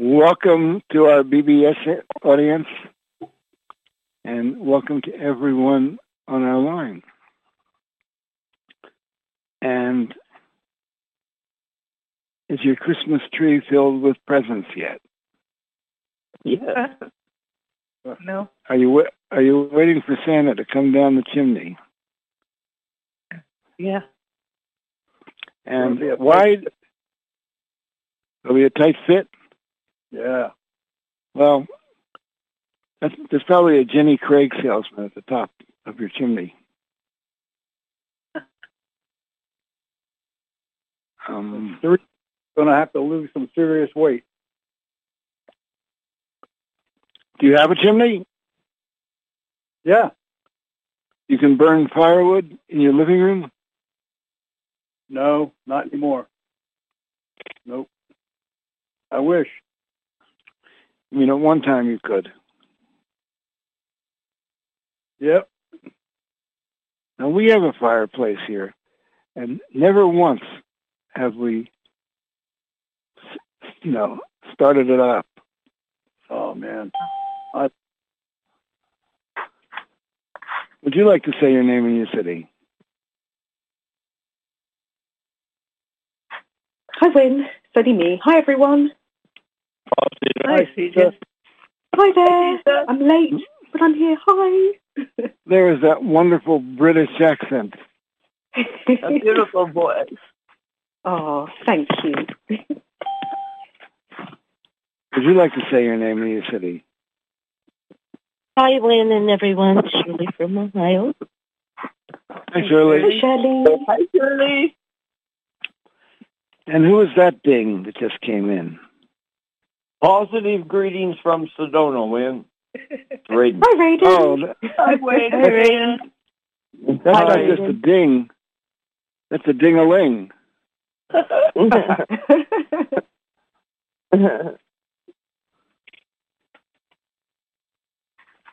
welcome to our BBS audience, and welcome to everyone on our line. And is your Christmas tree filled with presents yet? Yeah. no. Are you are you waiting for Santa to come down the chimney? Yeah. And why? It'll be a tight fit. Yeah. Well, that's, there's probably a Jenny Craig salesman at the top of your chimney. Um, Going to have to lose some serious weight. do you have a chimney? Yeah. You can burn firewood in your living room? No, not anymore. Nope. I wish. I know, one time you could. Yep. Now, we have a fireplace here, and never once have we, you know, started it up. Oh man. Would you like to say your name and your city? Hi. It's only me. Hi, everyone. Hi, CJ. Hi there. I'm late, but I'm here. Hi. There is that wonderful British accent. A beautiful voice. oh, thank you. Would you like to say your name and your city? Hi, Lynn and everyone. Shirley from Ohio. Hi, Shirley. Hi, Shirley. Hi, Shirley. And who is that ding that just came in? Positive greetings from Sedona, Lynn. Raiden. Hi, Raiden. Oh, oh Hi, Wade. Raiden. that's Hi. not just a ding. That's a ding-a-ling.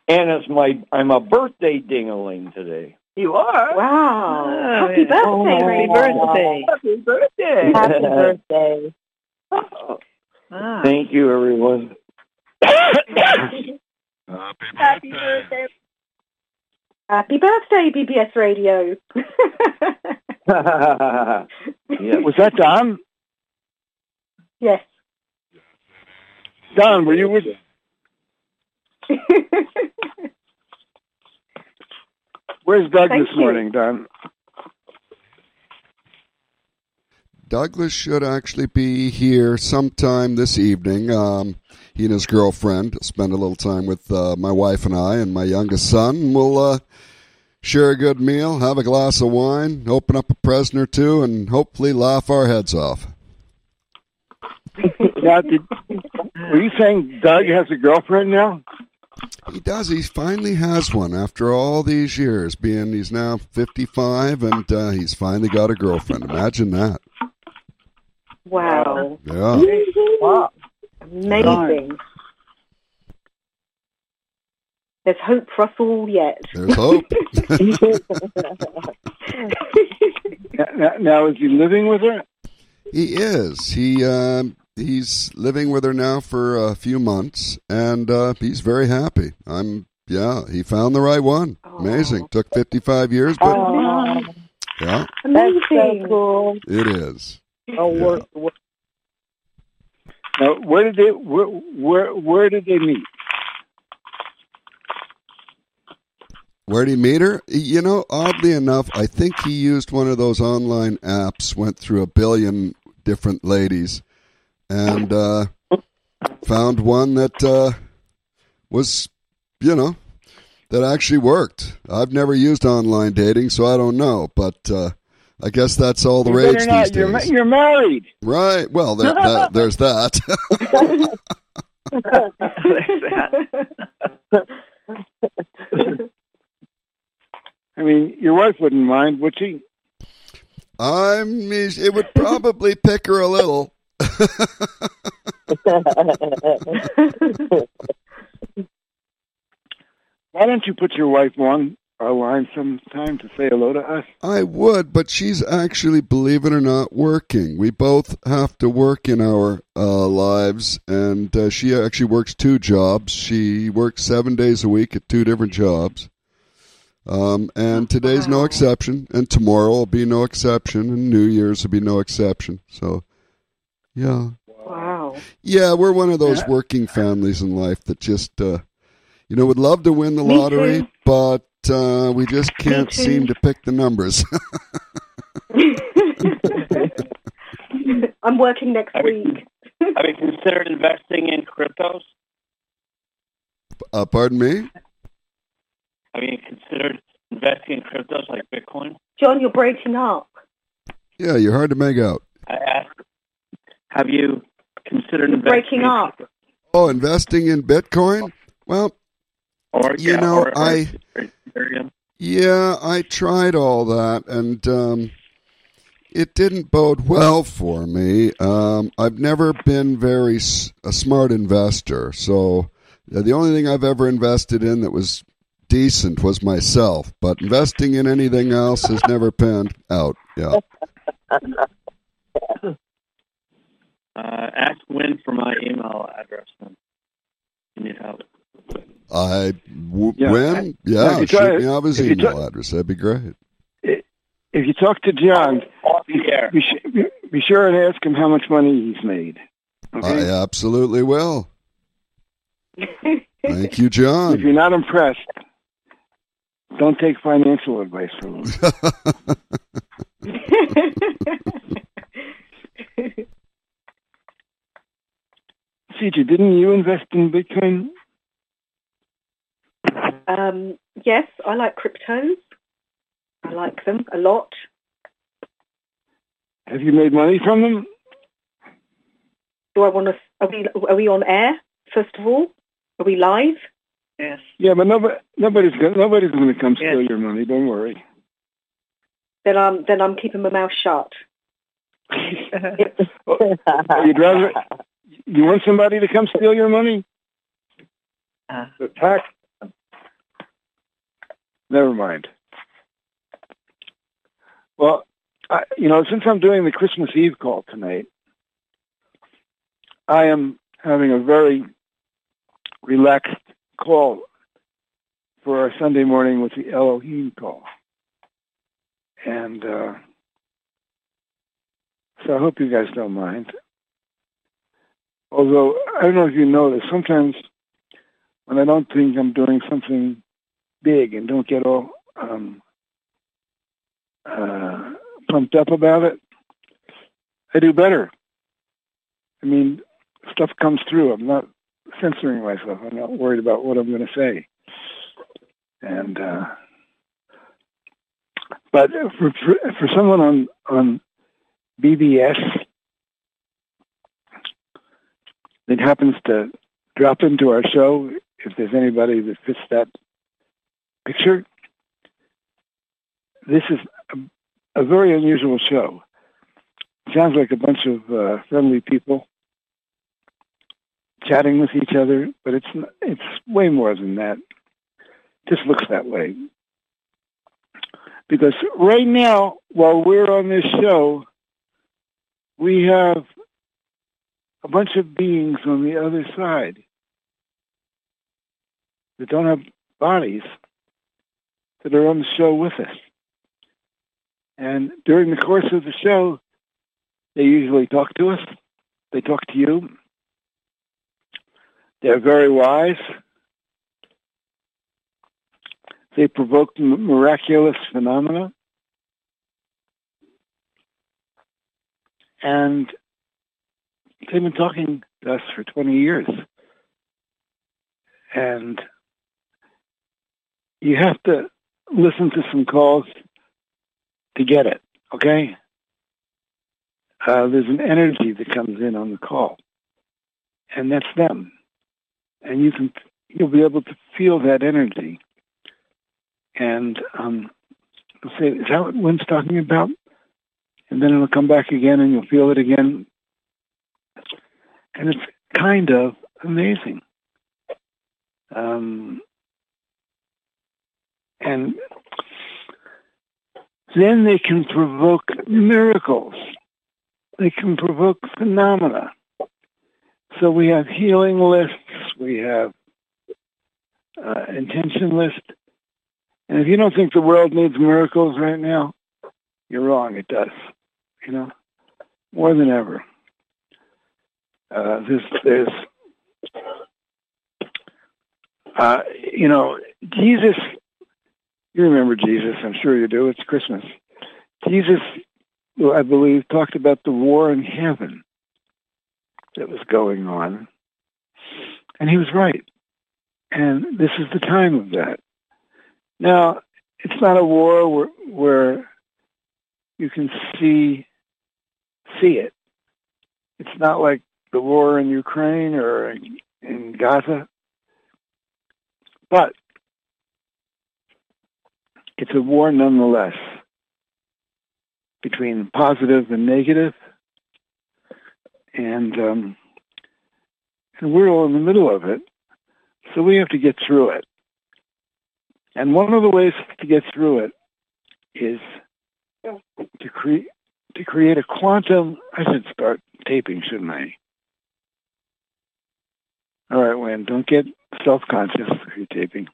And it's my I'm a birthday dingaling today. You are? wow. Oh, Happy yeah. birthday, Happy Raiden. birthday. Happy birthday. Happy birthday. Ah. Thank you, everyone. Happy birthday. Happy birthday, BBS Radio. yeah. Was that Don? yes. Don, were you with? Where's Doug Thank this you. morning, Don? Douglas should actually be here sometime this evening. Um, he and his girlfriend spend a little time with uh, my wife and I and my youngest son. We'll uh, share a good meal, have a glass of wine, open up a present or two, and hopefully laugh our heads off. Now, did, were you saying Doug has a girlfriend now? He does. He finally has one after all these years. Being he's now fifty-five, and uh, he's finally got a girlfriend. Imagine that. Wow. Yeah. Wow. Amazing. There's hope for us all yet. There's hope. Now, now, is he living with her? He is. He um, he's living with her now for a few months, and uh, he's very happy. I'm. Yeah, he found the right one. Amazing. Took 55 years, but Oh, yeah, Amazing. that's so cool. it is. Oh, work, work. Now, where did they where where, where did they meet? Where did he meet her? You know, oddly enough, I think he used one of those online apps, went through a billion different ladies, and uh, found one that uh, was, you know, that actually worked. I've never used online dating, so I don't know, but uh, I guess that's all the You rage not. these You're, days. you're married. Right. Well, there, that, there's that. I mean, your wife wouldn't mind, would she? I'm. It would probably pick her a little. Why don't you put your wife on our line sometime to say hello to us? I would, but she's actually, believe it or not, working. We both have to work in our uh, lives, and uh, she actually works two jobs. She works seven days a week at two different jobs. Um, and today's no exception, and tomorrow will be no exception, and New Year's will be no exception. So, yeah. Wow. Yeah, we're one of those Yeah. working families in life that just, uh, you know, would love to win the Me lottery, too. but uh, we just can't seem to pick the numbers. I'm working next I mean- week. Have you considered investing in cryptos? uh, pardon me? Have you considered investing in cryptos like Bitcoin? John, you're breaking up. Yeah, you're hard to make out. I asked, have you considered You're investing breaking in up. Oh, investing in Bitcoin? Well, Or, You yeah, know, or, or I- Yeah, I tried all that, and um, it didn't bode well for me. Um, I've never been very s- a smart investor, so uh, the only thing I've ever invested in that was decent was myself. But investing in anything else has never panned out. Yeah. Uh, ask Wynn for my email address. Then. You need help. I w- Yeah. when Yeah, yeah, shoot try- me off his email address. That'd be great. If you talk to John, Off the air. be, be, be sure and ask him how much money he's made. Okay? I absolutely will. Thank you, John. if you're not impressed, don't take financial advice from him. CJ, didn't you invest in Bitcoin? Um, yes, I like cryptos. I like them a lot. Have you made money from them? Do I want to? Are we are we on air? First of all, are we live? Yes. Yeah, but nobody, nobody's going nobody's going to come steal your money. Don't worry. Then I'm then I'm keeping my mouth shut. You'd rather you want somebody to come steal your money? The tax. Never mind. Well, I, you know, since I'm doing the Christmas Eve call tonight, I am having a very relaxed call for our Sunday morning with the Elohim call. And uh, so I hope you guys don't mind. Although, I don't know if you know this, sometimes when I don't think I'm doing something big and don't get all um, uh, pumped up about it, I do better. I mean, stuff comes through. I'm not censoring myself. I'm not worried about what I'm going to say. And uh, but for, for for someone on on BBS that happens to drop into our show, if there's anybody that fits that picture, this is a, a very unusual show. sounds like a bunch of uh, friendly people chatting with each other, but it's it's way more than that. It Just looks that way. Because right now, while we're on this show, we have a bunch of beings on the other side that don't have bodies that are on the show with us. And during the course of the show, they usually talk to us. They talk to you. They're very wise. They provoke miraculous phenomena. And they've been talking to us for 20 years. And you have to listen to some calls to get it, okay? Uh, there's an energy that comes in on the call, and that's them. And you can, you'll be able to feel that energy. And um, say, is that what Wynn's talking about? And then it'll come back again, and you'll feel it again. And it's kind of amazing. Um, and then they can provoke miracles. They can provoke phenomena. So we have healing lists, we have uh, intention list. And if you don't think the world needs miracles right now, you're wrong. It does. You know, more than ever. Uh, there's, there's, uh, you know, Jesus. You remember Jesus? I'm sure you do. It's Christmas. Jesus, I believe, talked about the war in heaven that was going on, and he was right. And this is the time of that. Now, it's not a war where, where you can see see it. It's not like the war in Ukraine or in Gaza, but it's a war nonetheless between positive and negative, and um, and we're all in the middle of it. So we have to get through it. And one of the ways to get through it is to create to create a quantum. I should start taping, shouldn't I? All right, Wayne, don't get self-conscious if you're taping.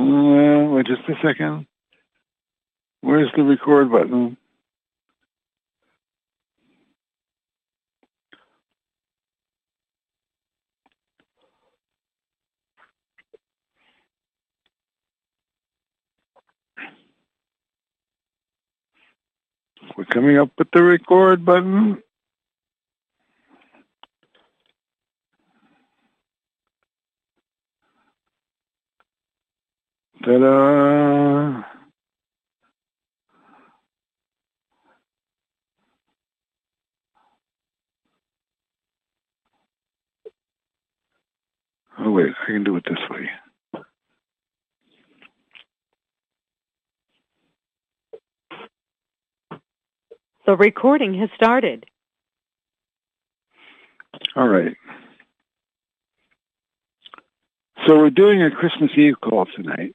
Uh, wait just a second. Where's the record button? We're coming up with the record button. Ta-da! Oh wait, I can do it this way. The recording has started. All right. So we're doing a Christmas Eve call tonight,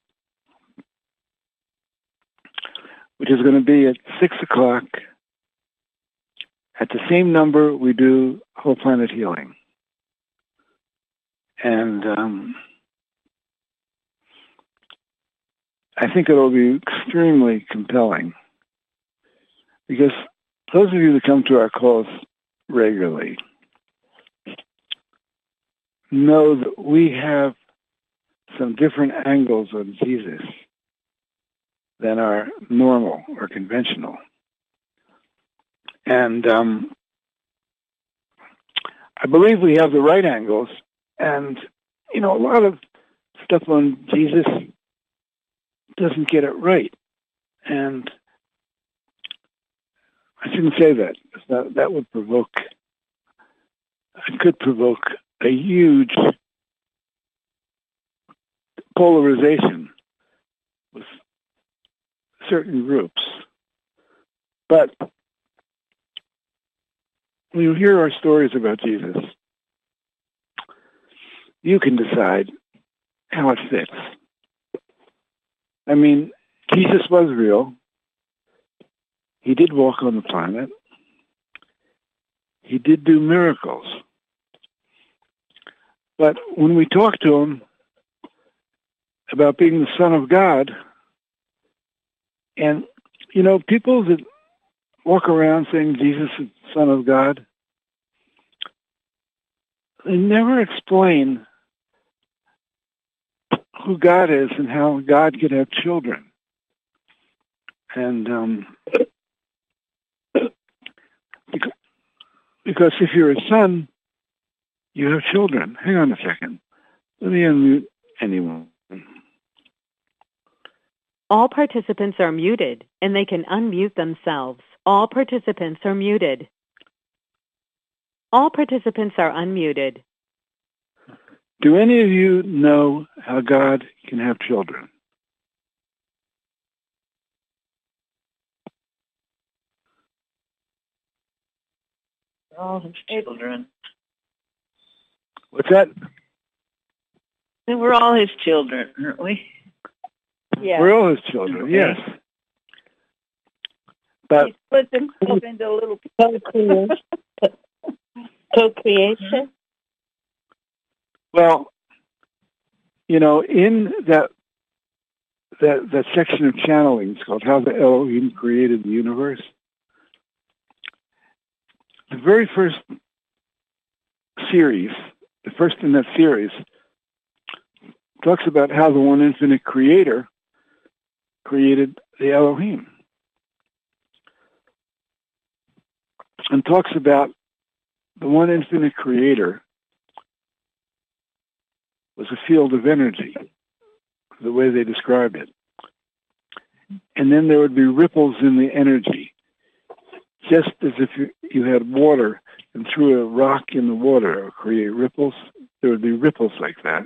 which is going to be at 6 o'clock at the same number we do Whole Planet Healing. And um, I think it'll be extremely compelling because those of you that come to our calls regularly know that we have some different angles on Jesus than are normal or conventional. And um, I believe we have the right angles. And, you know, a lot of stuff on Jesus doesn't get it right. And I shouldn't say that. That, that would provoke, it could provoke a huge polarization certain groups. But when you hear our stories about Jesus, you can decide how it fits. I mean, Jesus was real. He did walk on the planet. He did do miracles. But when we talk to him about being the Son of God, and, you know, people that walk around saying Jesus is the Son of God, they never explain who God is and how God could have children. And um, because if you're a son, you have children. Hang on a second. Let me unmute anyone. All participants are muted and they can unmute themselves. All participants are muted. All participants are unmuted. Do any of you know how God can have children? All his children. What's that? We're all his children, aren't we? Yeah. We're all his children, yes. But He split himself into a little Co-creation. Co-creation. well, you know, in that that that section of channeling, it's called "How the Elohim Created the Universe." The very first series, the first in that series, talks about how the one infinite creator created the Elohim. And talks about the one infinite creator was a field of energy, the way they described it. And then there would be ripples in the energy, just as if you, you had water and threw a rock in the water or create ripples. There would be ripples like that.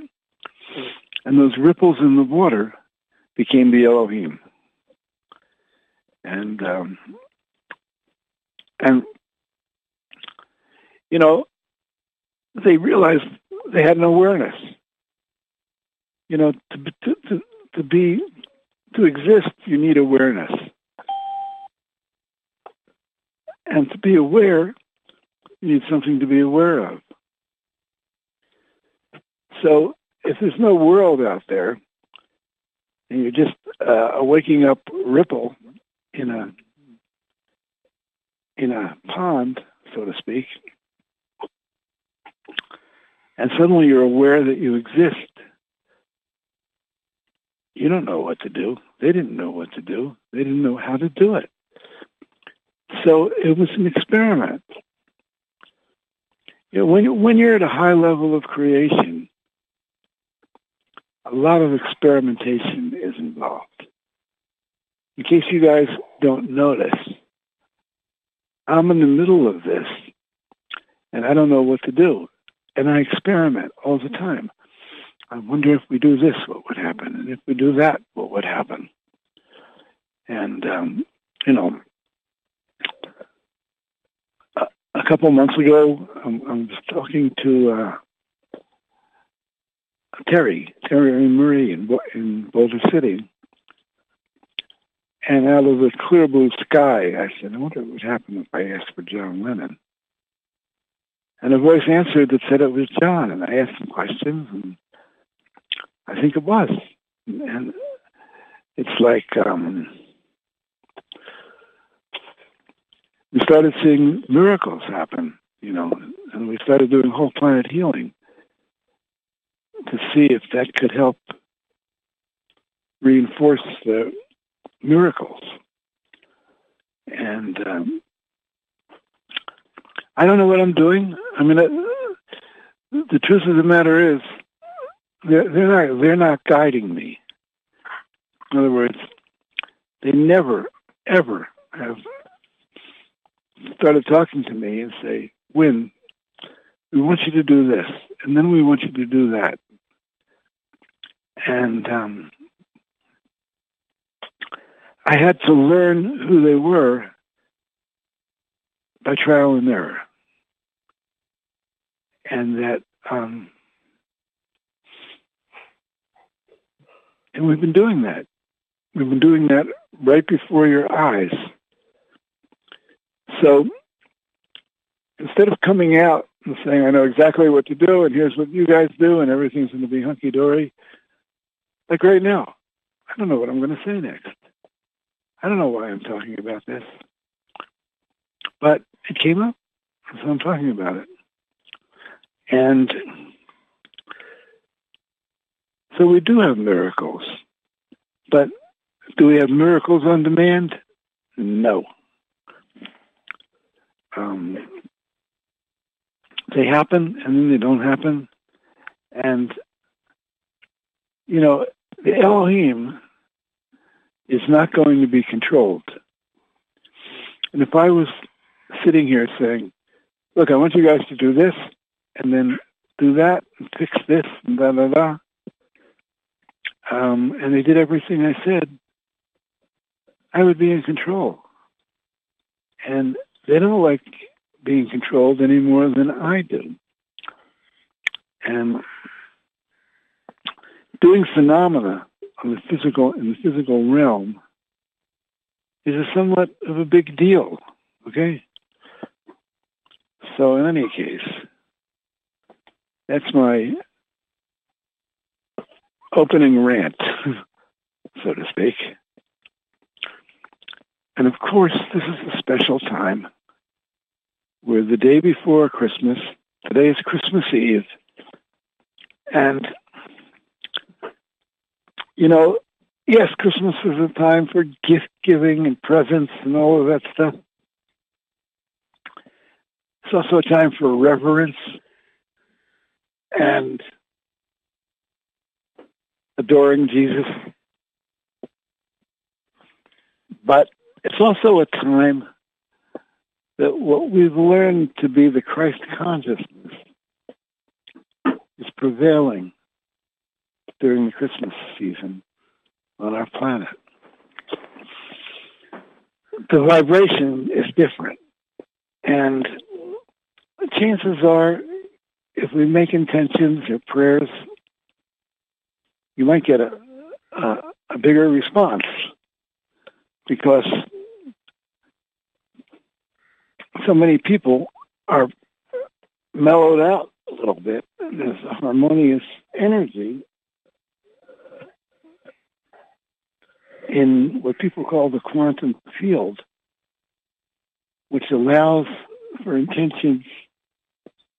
And those ripples in the water became the Elohim. And um, and you know, they realized they had an awareness. You know, to to to, to be to exist, you need awareness, and to be aware, you need something to be aware of. So, if there's no world out there, and you're just uh, a waking up ripple in a in a pond, so to speak, and suddenly you're aware that you exist. You don't know what to do. They didn't know what to do. They didn't know how to do it. So it was an experiment. You know, when, you- when you're at a high level of creation, a lot of experimentation involved. In case you guys don't notice, I'm in the middle of this and I don't know what to do. And I experiment all the time. I wonder if we do this, what would happen? And if we do that, what would happen? And, um, you know, a, a couple months ago, um, I was talking to uh, Terry, Terry and Marie in, in Boulder City. And out of the clear blue sky, I said, I wonder what would happen if I asked for John Lennon. And a voice answered that said it was John. And I asked some questions, and I think it was. And it's like um, we started seeing miracles happen, you know, and we started doing whole planet healing to see if that could help reinforce the miracles. And um, I don't know what I'm doing. I mean, uh, the truth of the matter is, they're, they're not they're not guiding me. In other words, they never ever have started talking to me and say, "Wynn, we want you to do this, and then we want you to do that." And um, I had to learn who they were by trial and error, and that, um, and we've been doing that. We've been doing that right before your eyes. So instead of coming out and saying, "I know exactly what to do, and here's what you guys do, and everything's going to be hunky dory," like right now, I don't know what I'm going to say next. I don't know why I'm talking about this, but it came up, so I'm talking about it. And so we do have miracles, but do we have miracles on demand? No. Um, they happen and then they don't happen. And, you know, the Elohim is not going to be controlled. And if I was sitting here saying, look, I want you guys to do this and then do that and fix this and da da da, um, and they did everything I said, I would be in control. And they don't like being controlled any more than I do. And doing phenomena on the physical in the physical realm is a somewhat of a big deal. Okay? So in any case, that's my opening rant, so to speak. And of course, this is a special time. We're the day before Christmas. Today is Christmas Eve. And, you know, yes, Christmas is a time for gift giving and presents and all of that stuff. It's also a time for reverence and adoring Jesus. But it's also a time that what we've learned to be the Christ consciousness is prevailing during the Christmas season on our planet. The vibration is different. And chances are, if we make intentions or prayers, you might get a, a, a bigger response because so many people are mellowed out a little bit. There's a harmonious energy in what people call the quantum field, which allows for intentions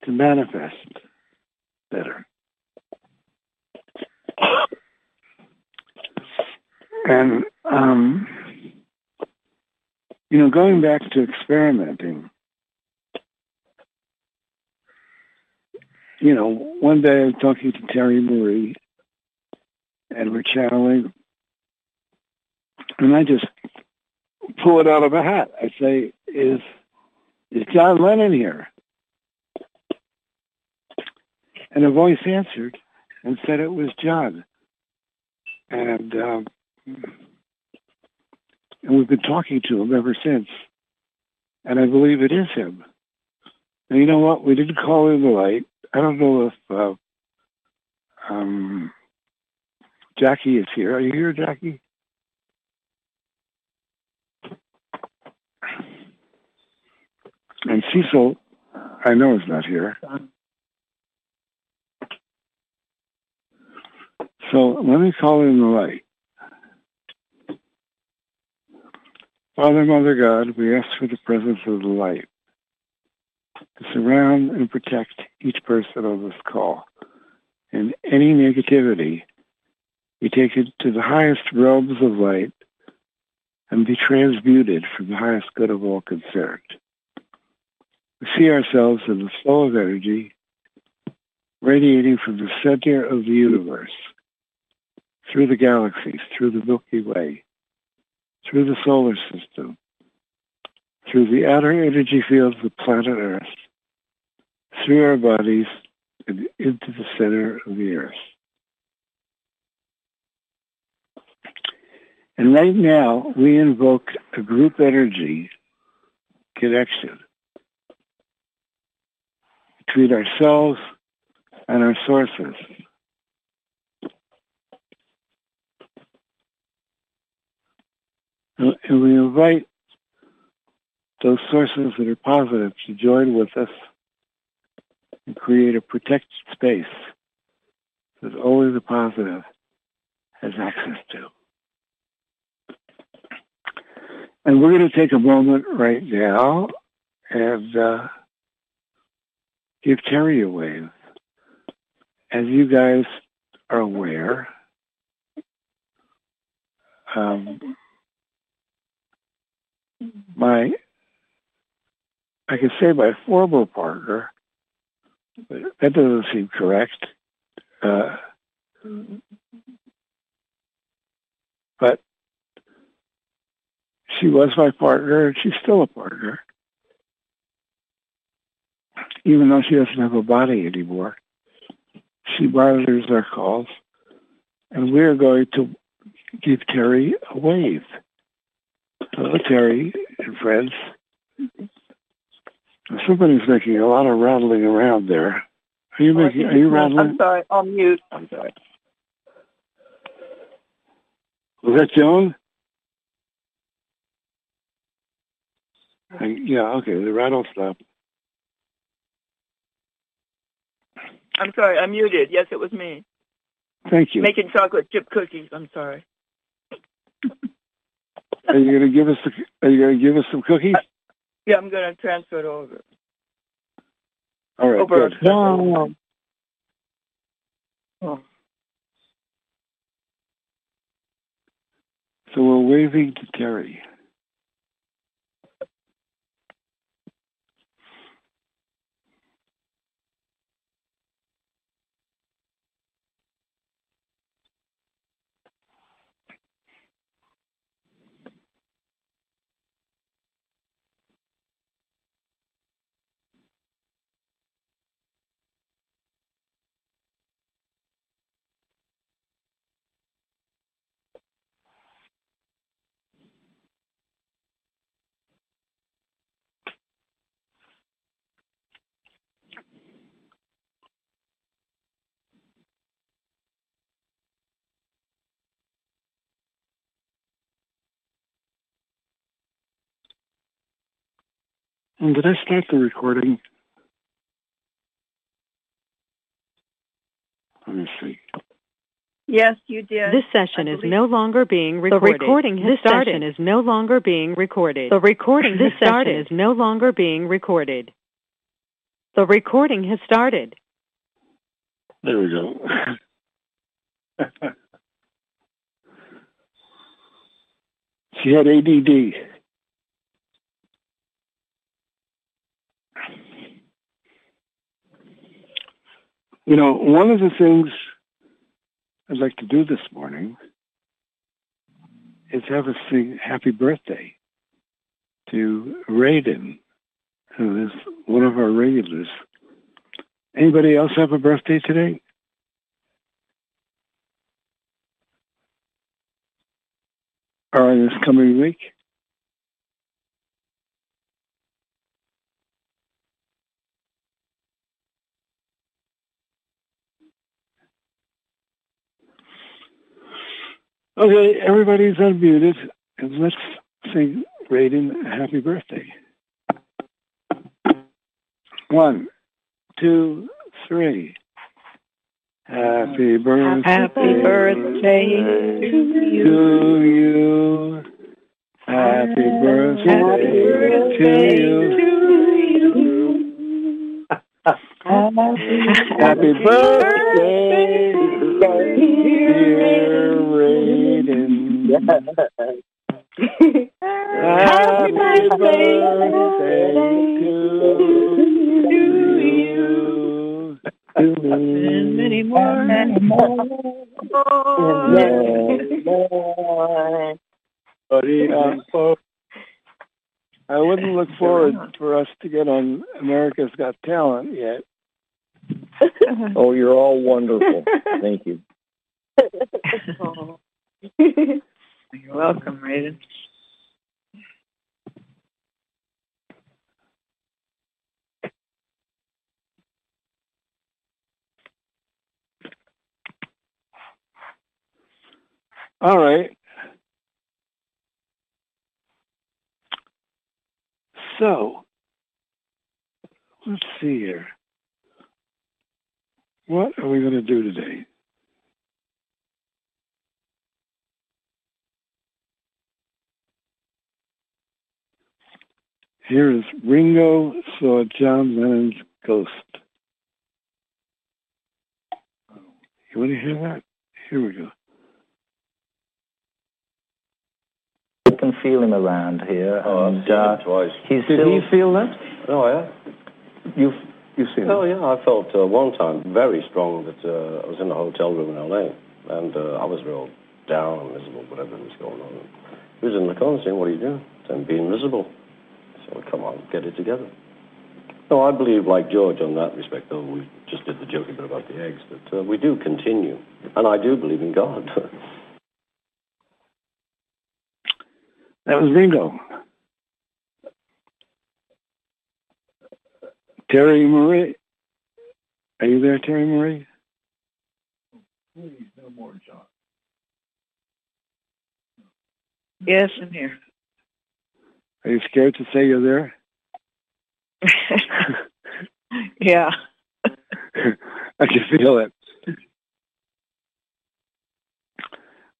to manifest better. And, um, you know, going back to experimenting, you know, one day I'm talking to Terry Marie and we're channeling and I just pull it out of a hat. I say, is, is John Lennon here? And a voice answered and said it was John. And, um, and we've been talking to him ever since. And I believe it is him. And you know what? We didn't call in the light. I don't know if uh, um, Jackie is here. Are you here, Jackie? And Cecil, I know is not here. So let me call in the light. Father, Mother God, we ask for the presence of the light to surround and protect each person on this call. And any negativity we take it to the highest realms of light and be transmuted for the highest good of all concerned. We see ourselves in the flow of energy radiating from the center of the universe, through the galaxies, through the Milky Way, through the solar system, through the outer energy fields of planet Earth, through our bodies, and into the center of the Earth. And right now, we invoke a group energy connection between ourselves and our sources. And we invite those sources that are positive to join with us and create a protected space that only the positive has access to. And we're going to take a moment right now and uh, give Terry a wave. As you guys are aware, um, my, I can say my former partner, that doesn't seem correct. Uh, but she was my partner and she's still a partner even though she doesn't have a body anymore. She monitors our calls, and we're going to give Terry a wave. Hello, Terry and friends. Somebody's making a lot of rattling around there. Are you oh, making? Are you rattling? I'm sorry. On mute. I'm sorry. Was that Joan? I, yeah. Okay. The rattle stopped. I'm sorry. I'm muted. Yes, it was me. Thank you. Making chocolate chip cookies. I'm sorry. Are you going to give us? The, are you going to give us some cookies? Yeah, I'm going to transfer it over. All right. over. Good. No. Oh. So we're waving to Terry. And did I start the recording? Let me see. Yes, you did. This session is no longer being recorded. The recording has this started. session is no longer being recorded. The recording This session is no longer being recorded. The recording has started. There we go. she had ADD. You know, one of the things I'd like to do this morning is have a sing happy birthday to Raiden, who is one of our regulars. Anybody else have a birthday today? Or this coming week? Okay, everybody's unmuted, and let's sing Raiden happy birthday. One, two, three. Happy birthday. Happy birthday to you. Happy Birthday to you. Happy birthday, Happy birthday to you. to you. Happy birthday, dear Raiden. Happy birthday to you. And many more. Buddy, um, I wouldn't look forward for us to get on America's Got Talent yet. Uh-huh. Oh, you're all wonderful. Thank you. You're welcome, Raiden. All right. So, let's see here. What are we going to do today? Here is Ringo saw John Lennon's ghost. You want to hear that? Here we go. I can feel him around here. Oh, I've and, seen uh, him twice. He's Did still. he feel that? Oh, yeah. You've you've seen Oh, it. yeah. I felt uh, one time very strong that uh, I was in a hotel room in L.A. and uh, I was real down and miserable, whatever was going on. He was in the corner saying, "What are you doing?" I'm being miserable. So come on, get it together. No, I believe, like George, on that respect, though we just did the joking bit about the eggs, that uh, we do continue, and I do believe in God. That was Ringo. Terry Marie. Are you there, Terry Marie? Please, no more, John. Yes, I'm here. Are you scared to say you're there? yeah. I can feel it.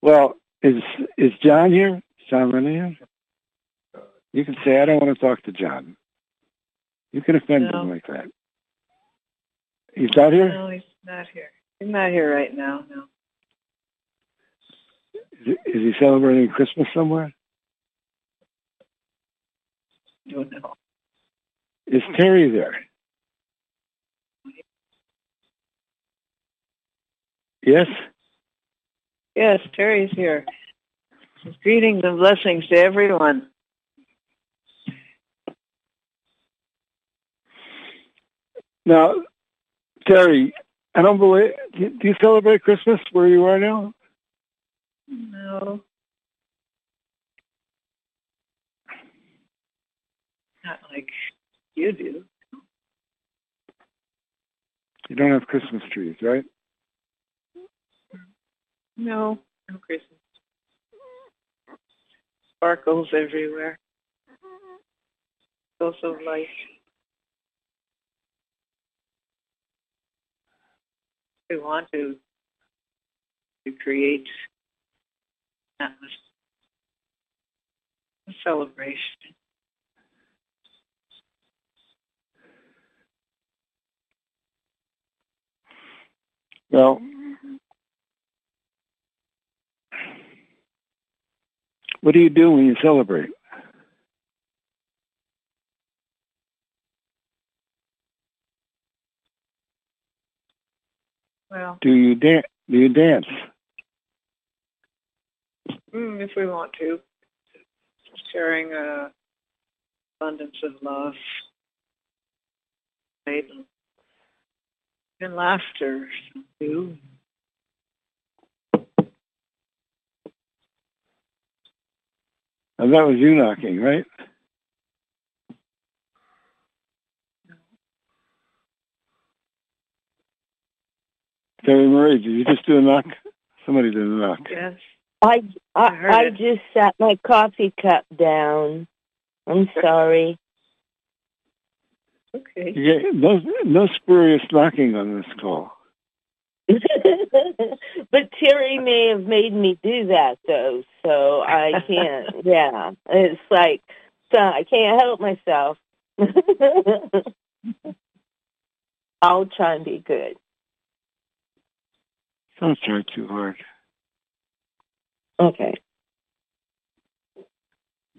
Well, is is John here? John Lennon here? You can say I don't want to talk to John. You can offend No. him like that. He's not here. No, he's not here. He's not here right now. No. Is, he celebrating Christmas somewhere? Don't know. Is Terry there? Yes. Yes, Terry's here. Greetings and blessings to everyone. Now, Terry, I don't believe. Do do you celebrate Christmas where you are now? No. Not like you do. You don't have Christmas trees, right? No. No Christmas. Sparkles everywhere. Sparkles of light. We want to to create a celebration. Well, what do you do when you celebrate? Well, Do you dance? Do you dance? mm, if we want to, sharing a abundance of love, and laughter too. And that was you knocking, right? Terry Marie, did you just do a knock? Somebody did a knock. Yes. I I I, I just sat my coffee cup down. I'm sorry. Okay. Yeah, no, no spurious knocking on this call. but Terry may have made me do that though, so I can't. yeah, it's like so I can't help myself. I'll try and be good. Don't try too hard. Okay.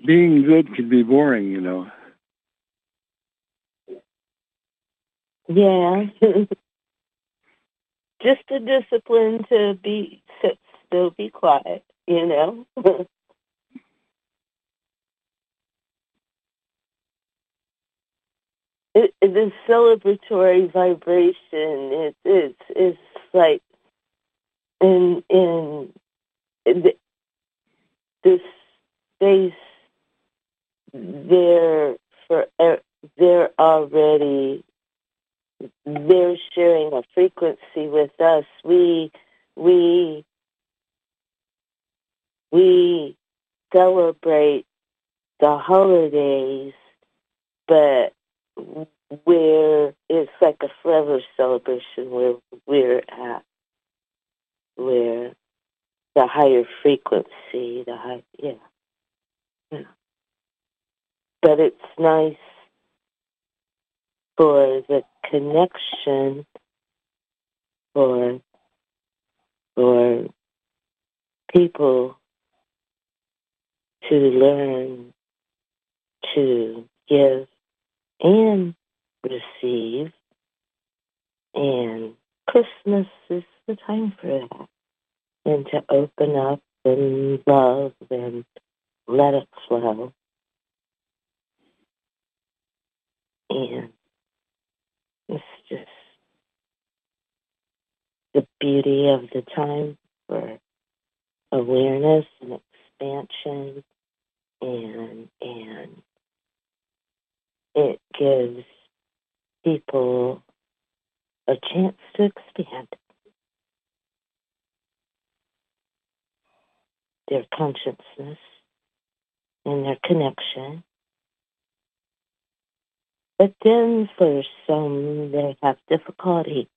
Being good can be boring, you know. Yeah. Just a discipline to be sit still, be quiet. You know. it, it- the celebratory vibration is it's it's like in in the, this space they're for er, they're already they're sharing a frequency with us. We we we celebrate the holidays but where it's like a forever celebration where we're at, where the higher frequency, the high, yeah. yeah. But it's nice for the connection for for people to learn to give and receive. And Christmas is the time for that. And to open up and love and let it flow. And it's just the beauty of the time for awareness and expansion and and it gives people a chance to expand their consciousness and their connection. But then for some, they have difficulty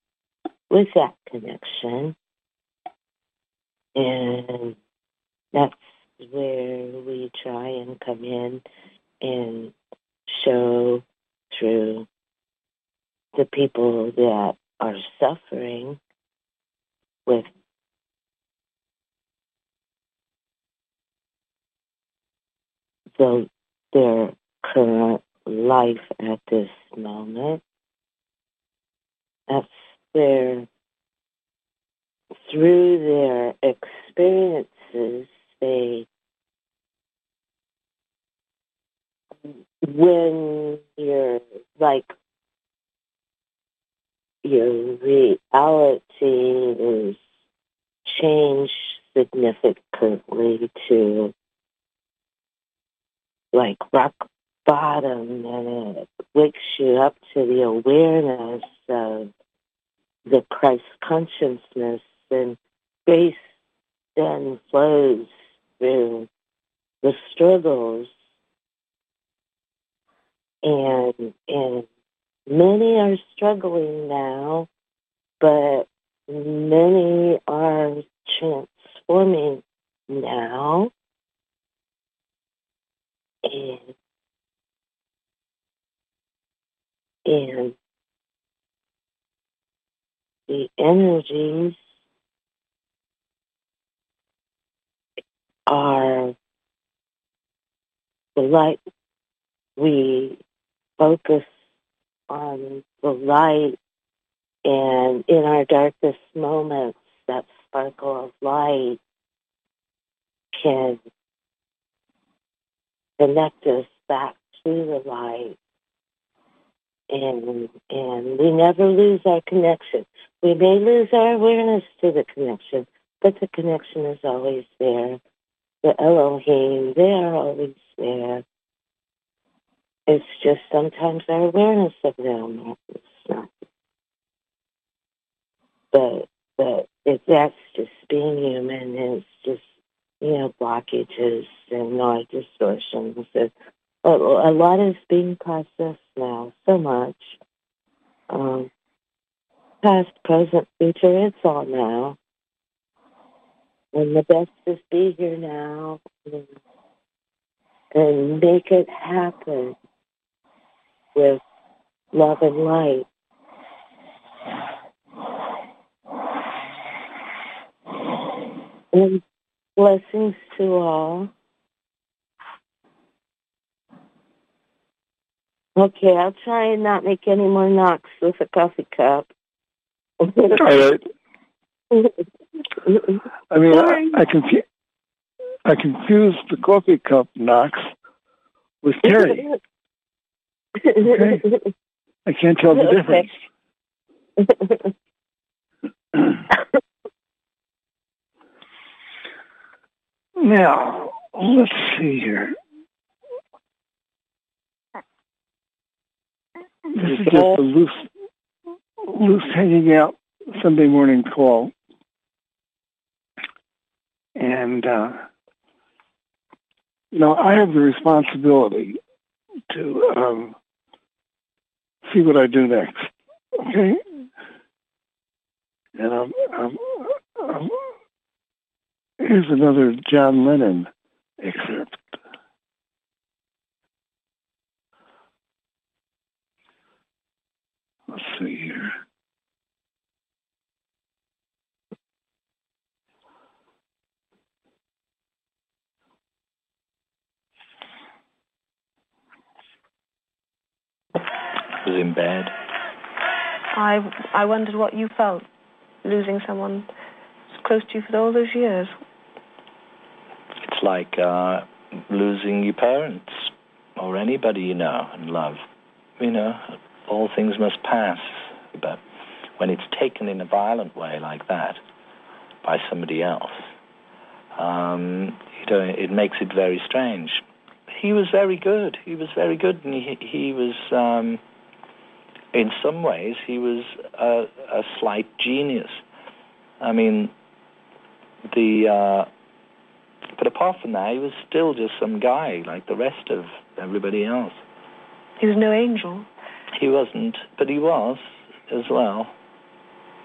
with that connection. And that's where we try and come in and show through the people that are suffering with the, their current life at this moment. That's where, through their experiences, they, when you're like, your reality is changed significantly to like rock bottom and it wakes you up to the awareness of the Christ consciousness and grace then flows through the struggles and and many are struggling now but many are transforming now and and the energies are the light. We focus on the light, and in our darkest moments, that sparkle of light can connect us back to the light and and we never lose our connection. We may lose our awareness to the connection, but the connection is always there. The Elohim, they are always there. It's just sometimes our awareness of them is not. But but if that's just being human, it's just you know blockages and noise distortions a, a lot is being processed now, so much. Um, past, present, future, it's all now. And the best is be here now and, and make it happen with love and light. And blessings to all. Okay, I'll try and not make any more knocks with a coffee cup. All right. I mean, I, I, confu- I confused the coffee cup knocks with Terry. Okay. I can't tell the difference. now, let's see here. This is just a loose, loose hanging out Sunday morning call. And, uh, you know, I have the responsibility to um, see what I do next. Okay? And um, um, um, here's another John Lennon excerpt. Let's see here. Was in bed. I I wondered what you felt losing someone close to you for all those years. It's like uh, losing your parents or anybody you know and love. You know, all things must pass. But when it's taken in a violent way like that by somebody else, um, you know, it makes it very strange. He was very good. He was very good, and he he was. Um, in some ways, he was a, a slight genius. I mean, the uh, but apart from that, he was still just some guy like the rest of everybody else. He was no angel, He wasn't, but he was as well.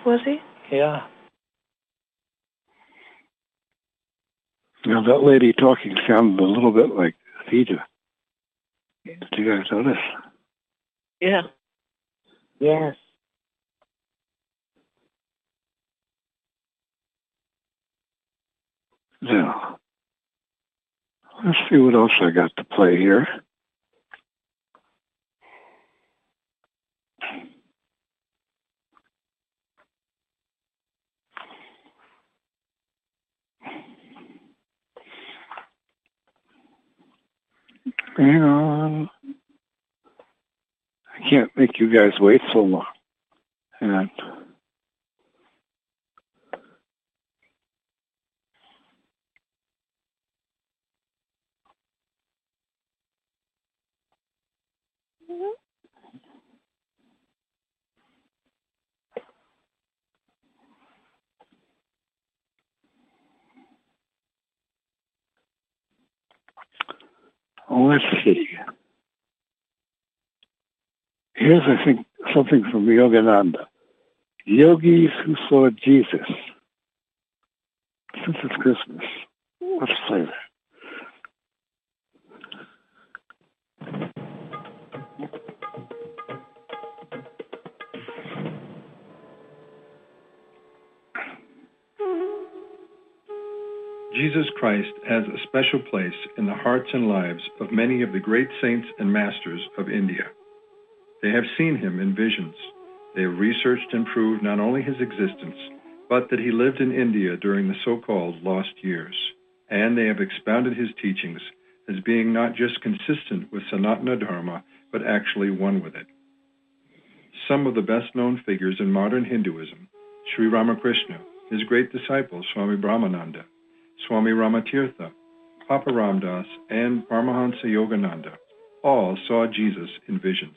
was he? Yeah. Now that lady talking sounded a little bit like Theta. Did you guys notice? Yeah. Yes. Now, let's see what else I got to play here. Hang on. I can't make you guys wait so long. And let's see. Here's, I think, something from Yogananda. Yogis who saw Jesus. Since it's Christmas, let's play that. Jesus Christ has a special place in the hearts and lives of many of the great saints and masters of India. They have seen him in visions. They have researched and proved not only his existence, but that he lived in India during the so-called lost years. And they have expounded his teachings as being not just consistent with Sanatana Dharma, but actually one with it. Some of the best-known figures in modern Hinduism, Sri Ramakrishna, his great disciple Swami Brahmananda, Swami Ramatirtha, Papa Ramdas, and Paramahansa Yogananda all saw Jesus in visions.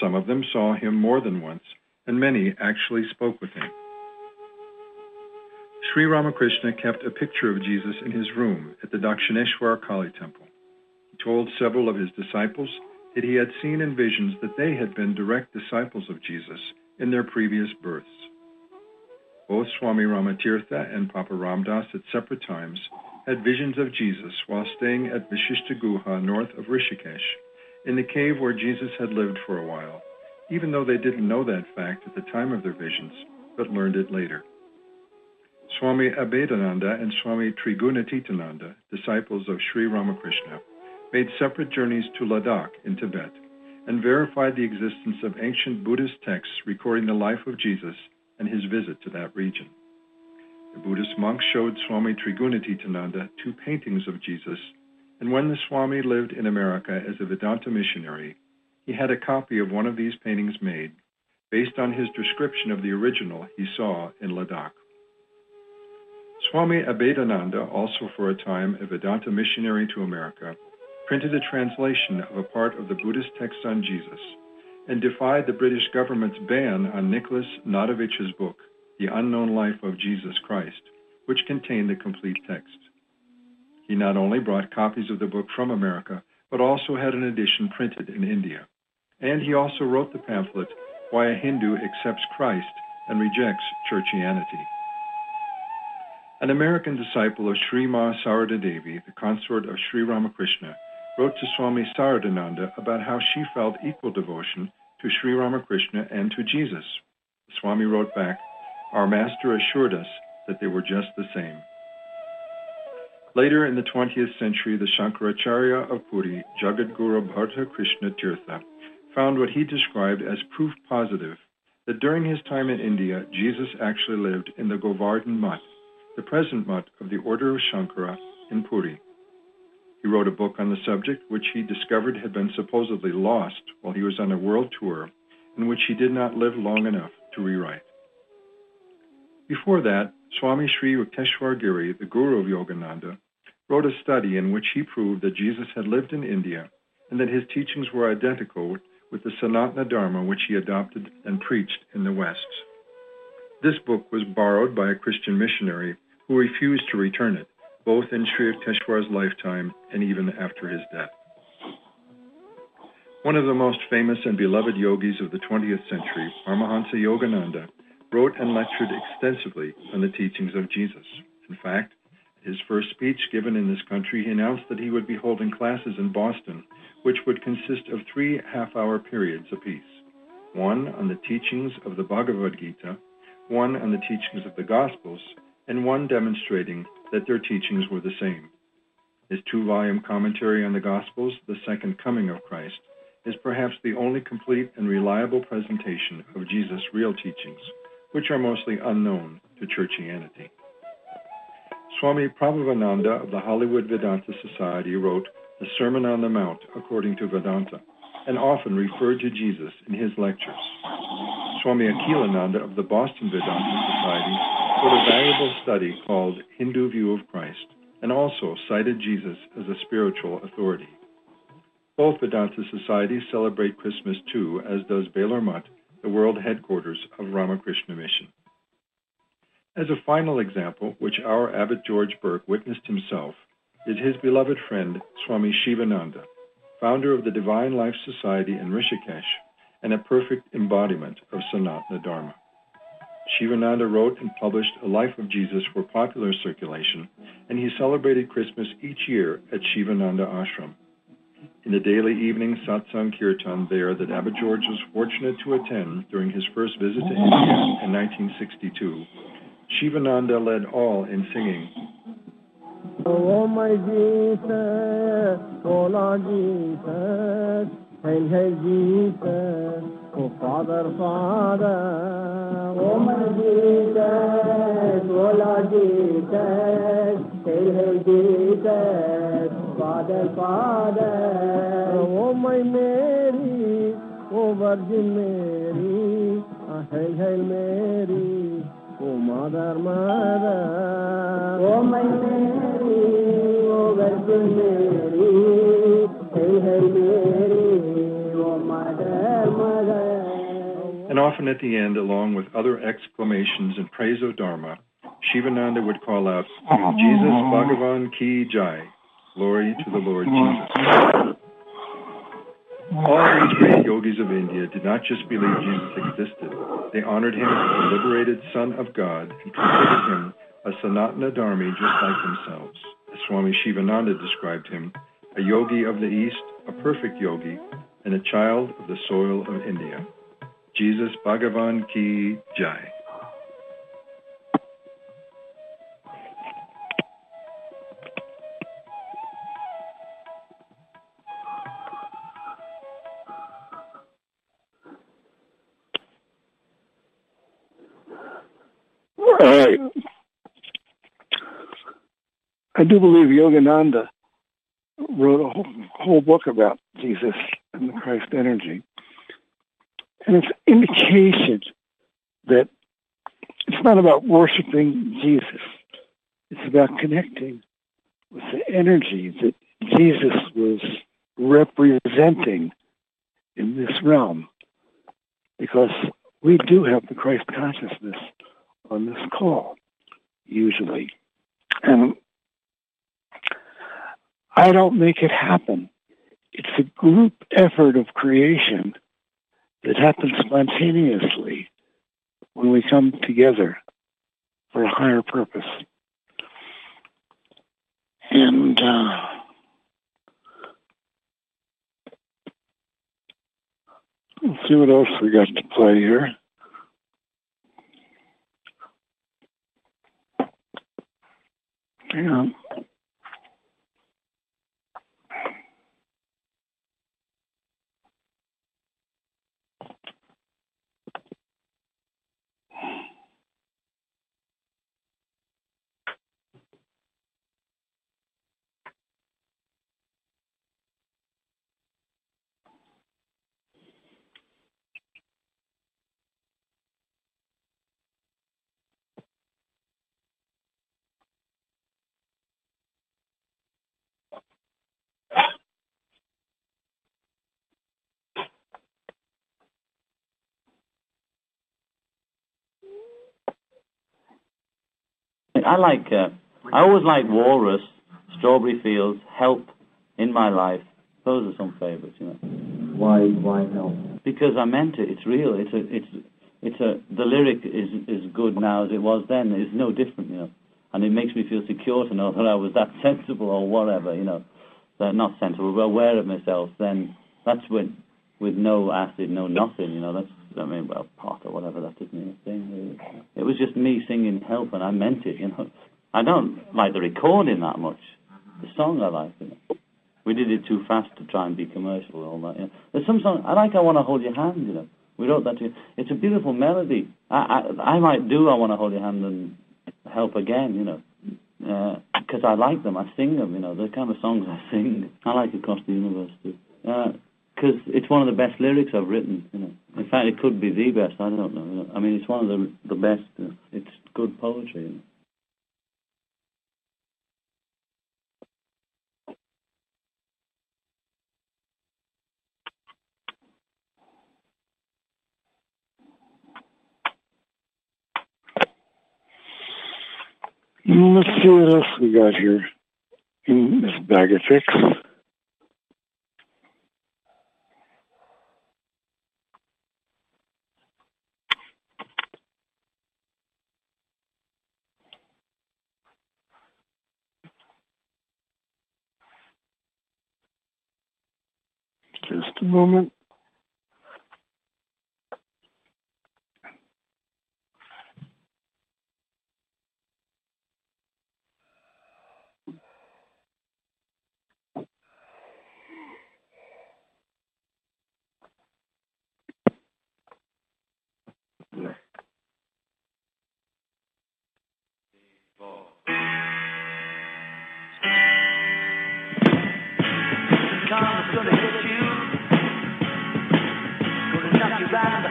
Some of them saw him more than once, and many actually spoke with him. Sri Ramakrishna kept a picture of Jesus in his room at the Dakshineshwar Kali temple. He told several of his disciples that he had seen in visions that they had been direct disciples of Jesus in their previous births. Both Swami Ramatirtha and Papa Ramdas at separate times had visions of Jesus while staying at Vishishta Guha north of Rishikesh, in the cave where Jesus had lived for a while, even though they didn't know that fact at the time of their visions, but learned it later. Swami Abhedananda and Swami Trigunatitananda, disciples of Sri Ramakrishna, made separate journeys to Ladakh in Tibet and verified the existence of ancient Buddhist texts recording the life of Jesus and his visit to that region. The Buddhist monk showed Swami Trigunatitananda two paintings of Jesus, and when the Swami lived in America as a Vedanta missionary, he had a copy of one of these paintings made based on his description of the original he saw in Ladakh. Swami Abhedananda, also for a time a Vedanta missionary to America, printed a translation of a part of the Buddhist text on Jesus and defied the British government's ban on Nicholas Notovitch's book, The Unknown Life of Jesus Christ, which contained the complete text. He not only brought copies of the book from America, but also had an edition printed in India. And he also wrote the pamphlet, Why a Hindu Accepts Christ and Rejects Churchianity. An American disciple of Sri Ma Sarada Devi, the consort of Sri Ramakrishna, wrote to Swami Saradananda about how she felt equal devotion to Sri Ramakrishna and to Jesus. Swami wrote back, Our master assured us that they were just the same. Later in the 20th century, the Shankaracharya of Puri, Jagadguru Bharata Krishna Tirtha, found what he described as proof positive that during his time in India, Jesus actually lived in the Govardhan Mutt, the present mutt of the Order of Shankara in Puri. He wrote a book on the subject, which he discovered had been supposedly lost while he was on a world tour, and which he did not live long enough to rewrite. Before that, Swami Sri Yukteswar Giri, the guru of Yogananda, wrote a study in which he proved that Jesus had lived in India and that his teachings were identical with the Sanatana Dharma which he adopted and preached in the West. This book was borrowed by a Christian missionary who refused to return it, both in Sri Yukteswar's lifetime and even after his death. One of the most famous and beloved yogis of the 20th century, Paramahansa Yogananda, wrote and lectured extensively on the teachings of Jesus. In fact, his first speech given in this country, he announced that he would be holding classes in Boston, which would consist of three half hour periods apiece one on the teachings of the Bhagavad Gita, one on the teachings of the Gospels, and one demonstrating that their teachings were the same. His two volume commentary on the Gospels, The Second Coming of Christ, is perhaps the only complete and reliable presentation of Jesus' real teachings, which are mostly unknown to churchianity. Swami Prabhavananda of the Hollywood Vedanta Society wrote The Sermon on the Mount according to Vedanta and often referred to Jesus in his lectures. Swami Akhilananda of the Boston Vedanta Society wrote a valuable study called Hindu View of Christ and also cited Jesus as a spiritual authority. Both Vedanta societies celebrate Christmas too, as does Belur Mutt, the world headquarters of Ramakrishna Mission. As a final example, which our Abbot George Burke witnessed himself, is his beloved friend Swami Shivananda, founder of the Divine Life Society in Rishikesh and a perfect embodiment of Sanatana Dharma. Shivananda wrote and published A Life of Jesus for popular circulation, and he celebrated Christmas each year at Shivananda Ashram. In the daily evening satsang kirtan there that Abbot George was fortunate to attend during his first visit to India in 1962, Shivananda led all in singing. Oh Father, Father. Oh my Mary, oh Virgin Mary, ah, hail hail Mary. Oh mother, mother, oh my Mary, oh Virgin Mary, hail hail Mary, oh mother, mother. And often at the end, along with other exclamations in praise of Dharma, Shivananda would call out, Jesus Bhagavan Ki Jai, glory to the Lord Jesus. All these great yogis of India did not just believe Jesus existed. They honored him as the liberated Son of God and considered him a Sanatana Dharmi just like themselves. As Swami Shivananda described him, a yogi of the East, a perfect yogi, and a child of the soil of India. Jesus Bhagavan Ki Jai. I do believe Yogananda wrote a whole, whole book about Jesus and the Christ energy. And it's indication that it's not about worshiping Jesus. It's about connecting with the energy that Jesus was representing in this realm. Because we do have the Christ consciousness on this call, usually. And I don't make it happen. It's a group effort of creation that happens spontaneously when we come together for a higher purpose. And uh, let's see what else we got to play here. On. I like. Uh, I always like Walrus, Strawberry Fields, Help, In My Life. Those are some favorites, you know. Why? Why help? Because I meant it. It's real. It's a. It's. It's a. The lyric is as good now as it was then. It's no different, you know. And it makes me feel secure to know that I was that sensible or whatever, you know. That not sensible, but aware of myself. Then that's when, with no acid, no nothing, you know. That's. I mean, well, pot or whatever. That mean a thing. Really. It was just me singing help, and I meant it, you know. I don't like the recording that much. The song I like, you know. We did it too fast to try and be commercial and all that. You know. There's some song I like. I want to hold your hand. You know, we wrote that. To, it's a beautiful melody. I, I I might do. I want to hold your hand and help again. You know, because uh, I like them. I sing them. You know, the kind of songs I sing. I like across the universe too. Because uh, it's one of the best lyrics I've written. You know, in fact, it could be the best. I don't know. I mean, it's one of the the best. Uh, it's good poetry. Let's see what else we got here in this bag of tricks. Just a moment. Karma's back.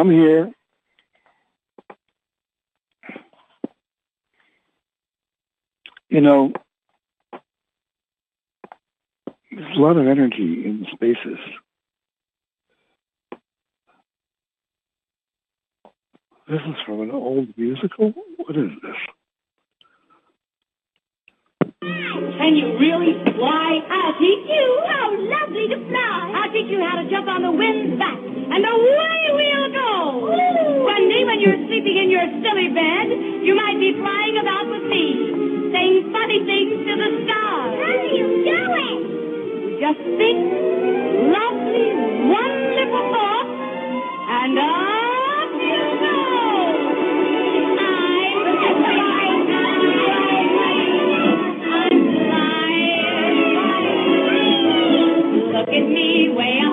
I'm here. You know, there's a lot of energy in the spaces. This is from an old musical? What is this? Can you really fly? I'll teach you how lovely to fly. I'll teach you how to jump on the wind's back, and away we'll go. Ooh. One day when you're sleeping in your silly bed, you might be flying about with me, saying funny things to the stars. How do you do it? Just think, lovely, wonderful thoughts, and I... Look at me way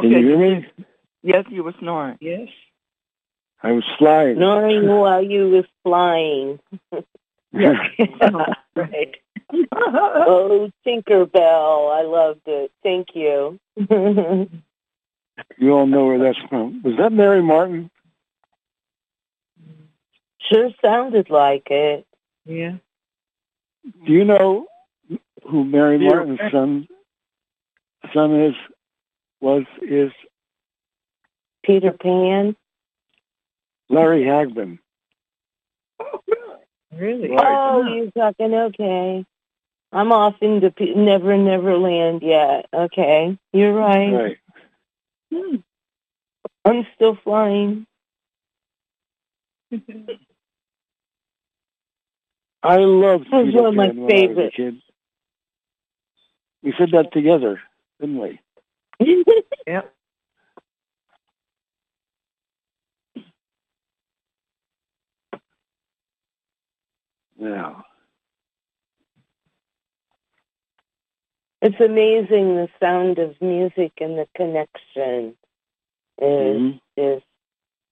Can you hear me? Yes, you were snoring. Yes. I was flying. Snoring while you was flying. right. oh, Tinkerbell. I loved it. Thank you. You all know where that's from. Was that Mary Martin? sure sounded like it. Yeah. Do you know who Mary Martin's son son is? Was is Peter Pan. Larry Hagman? Really? Oh, you're talking okay. I'm off into P- Never Never Land yet. Okay, you're right. Right. Hmm. I'm still flying. I loved That was Peter one of my Pan when I was a favorites. We said that together, didn't we? Yep. Yeah. It's amazing the sound of music and the connection is Mhm. is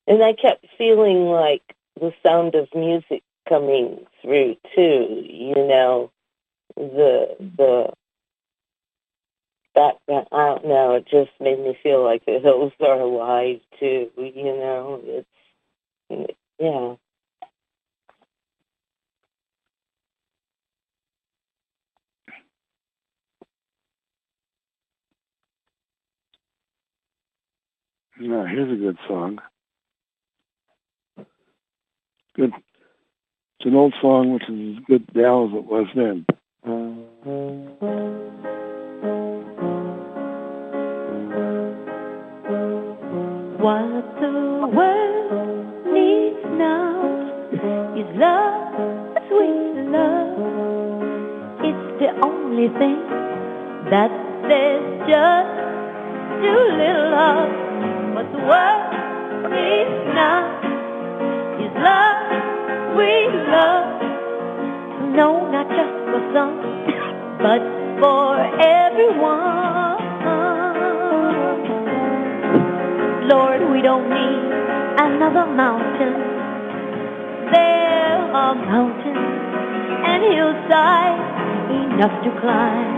and I kept feeling like the sound of music coming through too, you know. The the background I don't know, it just made me feel like the hills are alive too, you know. It's yeah. No, here's a good song. Good. It's an old song, which is as good now as it was then. What the world needs now is love, sweet love. It's the only thing that there's just too little of. What the world needs now is love, sweet love. No, not just for some, but for everyone. Lord, we don't need another mountain. There are mountains and hillsides enough to climb.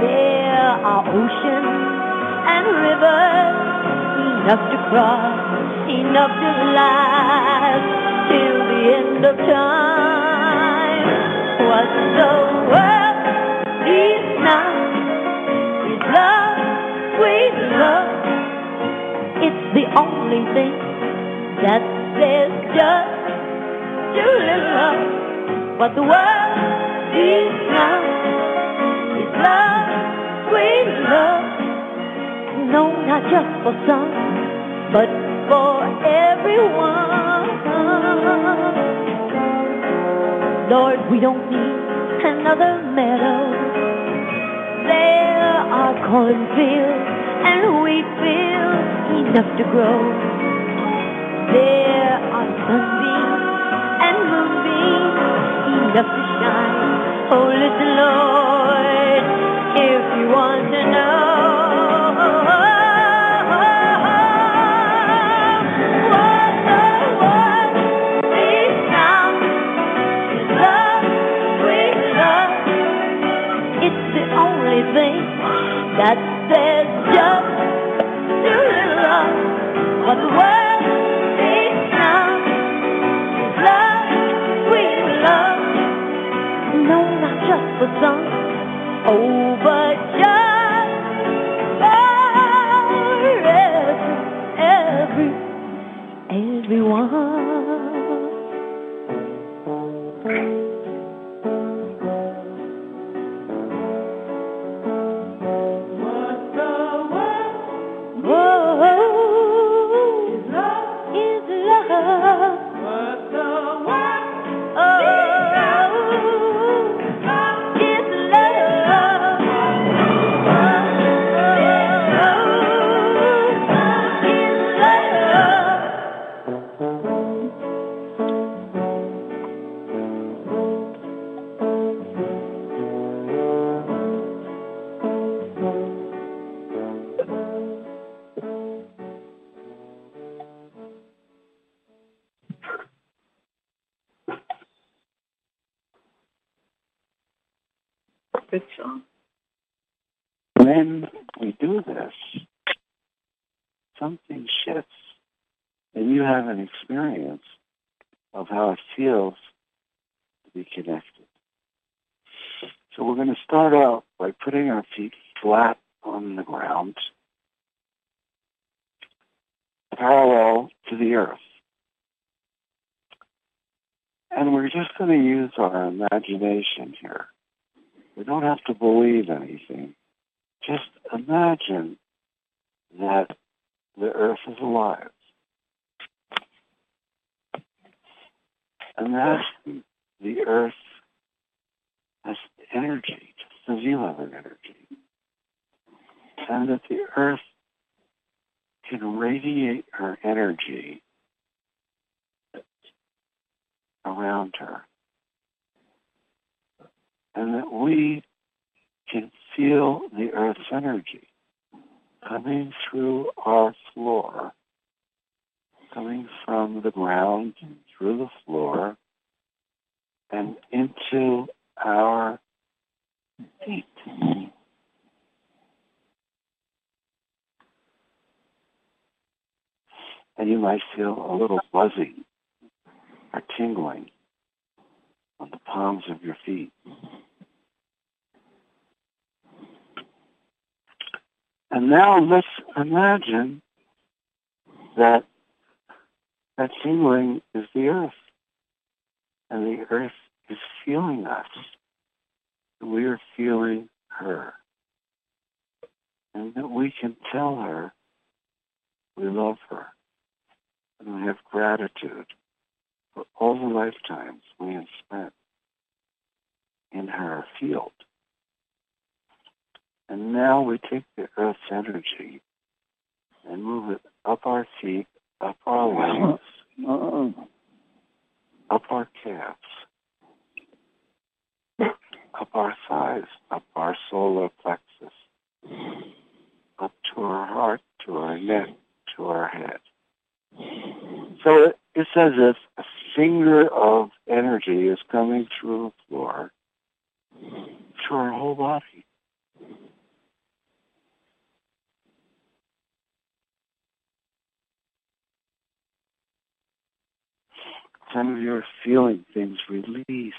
There are oceans and rivers enough to cross, enough to last till the end of time. What the world only thing that there's just little of. What the world needs now is love, sweet love. No, not just for some, but for everyone. Lord, we don't need another meadow. There are cornfields and wheat fields enough to grow. There are sunbeams and moonbeams enough to shine. Oh, listen, Lord, if you want What to be connected. So we're going to start out by putting our feet flat on the ground, parallel to the earth. And we're just going to use our imagination here. We don't have to believe anything. Just imagine that the earth is alive. Imagine the earth has energy, just as you have an energy. And that the earth can radiate her energy around her. And that we can feel the earth's energy coming through our floor, coming from the ground through the floor and into our feet. And you might feel a little buzzing or tingling on the palms of your feet. And now let's imagine that that tingling is the earth. And the earth is feeling us. And We are feeling her. And that we can tell her we love her. And we have gratitude for all the lifetimes we have spent in her field. And now we take the earth's energy and move it up our feet, Uh, up our legs, uh, uh, up our calves, up our thighs, up our solar plexus, up to our heart, to our neck, to our head. So it, it's as if a finger of energy is coming through the floor, through our whole body. Some of you are feeling things release.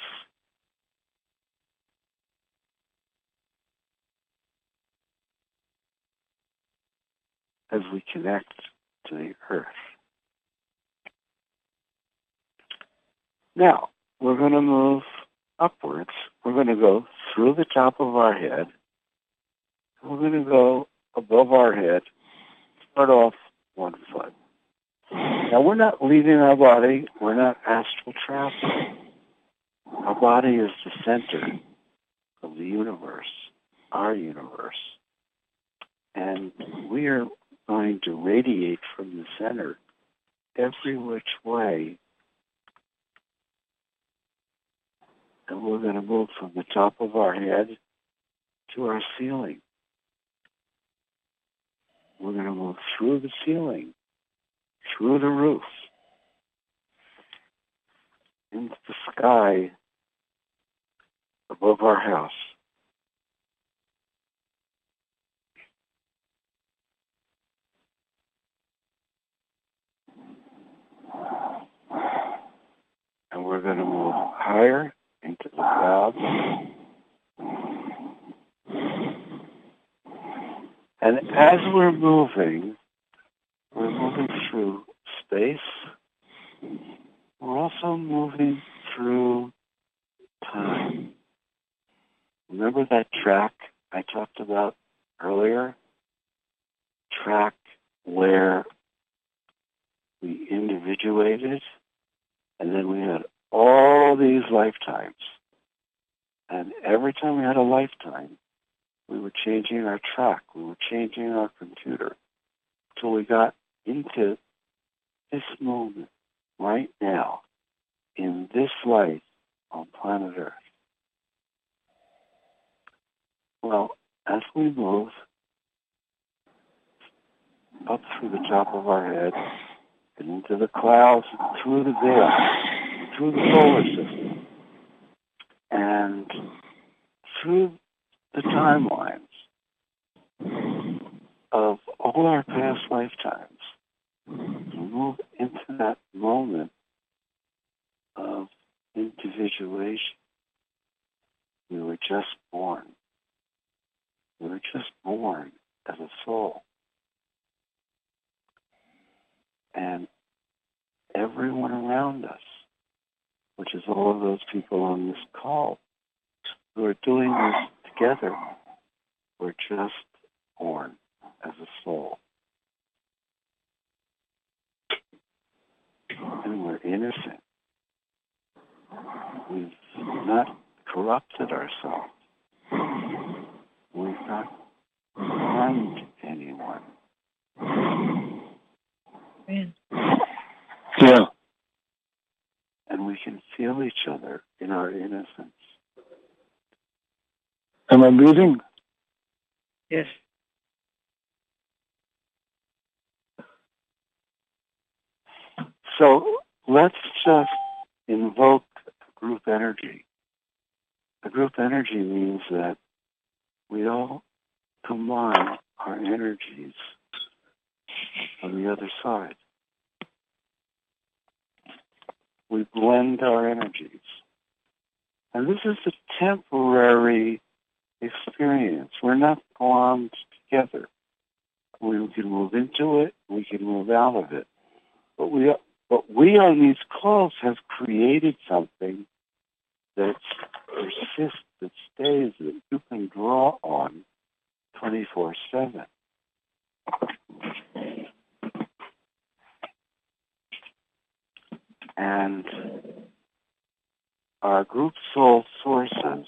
As we connect to the earth. Now, we're going to move upwards. We're going to go through the top of our head. We're going to go above our head, start off one foot. Now, we're not leaving our body. We're not astral traveling. Our body is the center of the universe, our universe. And we are going to radiate from the center every which way. And we're going to move from the top of our head to our ceiling. We're going to move through the ceiling, through the roof, into the sky above our house. And we're going to move higher into the clouds. And as we're moving, we're moving through space. We're also moving through time. Remember that track I talked about earlier? Track where we individuated and then we had all these lifetimes. And every time we had a lifetime, we were changing our track, we were changing our computer until we got into this moment right now in this life on planet Earth. Well, as we move up through the top of our head and into the clouds, and through the veil, through the solar system, and through the timelines of all our past lifetimes. We move into that moment of individuation. We were just born. We were just born as a soul. And everyone around us, which is all of those people on this call, who are doing this together, were just born as a soul. And we're innocent. We've not corrupted ourselves. We've not harmed anyone. Yeah. And we can feel each other in our innocence. Am I breathing? Yes. So let's just invoke group energy. The group energy means that we all combine our energies on the other side. We blend our energies. And this is a temporary experience. We're not glommed together. We can move into it, we can move out of it. But we but we on these calls have created something that persists, that stays, that you can draw on 24 7. And our group soul sources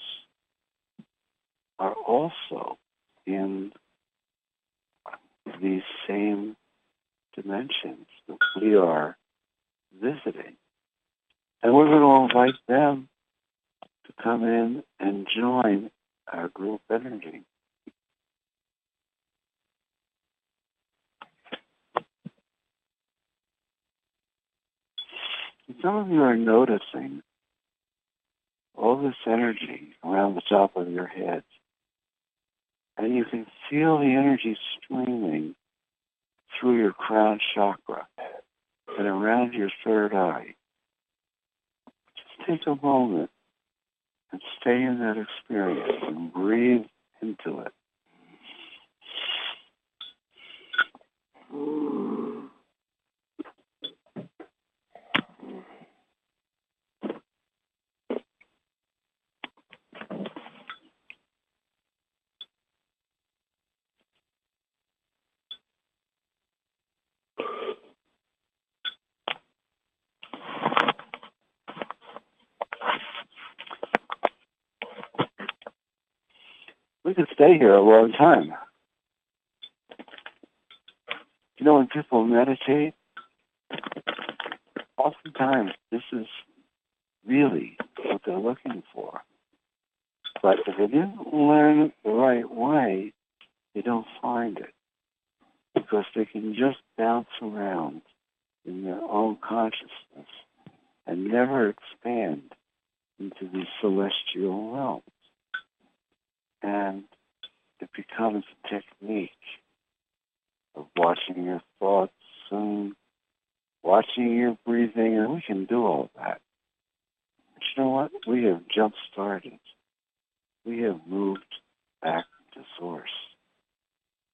are also in these same dimensions that we are visiting. And we're going to invite them to come in and join our group energy. Some of you are noticing all this energy around the top of your head. And you can feel the energy streaming through your crown chakra and around your third eye. Just take a moment and stay in that experience and breathe into it. We could stay here a long time. You know, when people meditate, oftentimes this is really what they're looking for. But if they didn't learn it the right way, they don't find it. Because they can just bounce around in their own consciousness and never expand into the celestial realms and it becomes a technique of watching your thoughts and watching your breathing, and we can do all that. But you know what? We have jump started. We have moved back to source.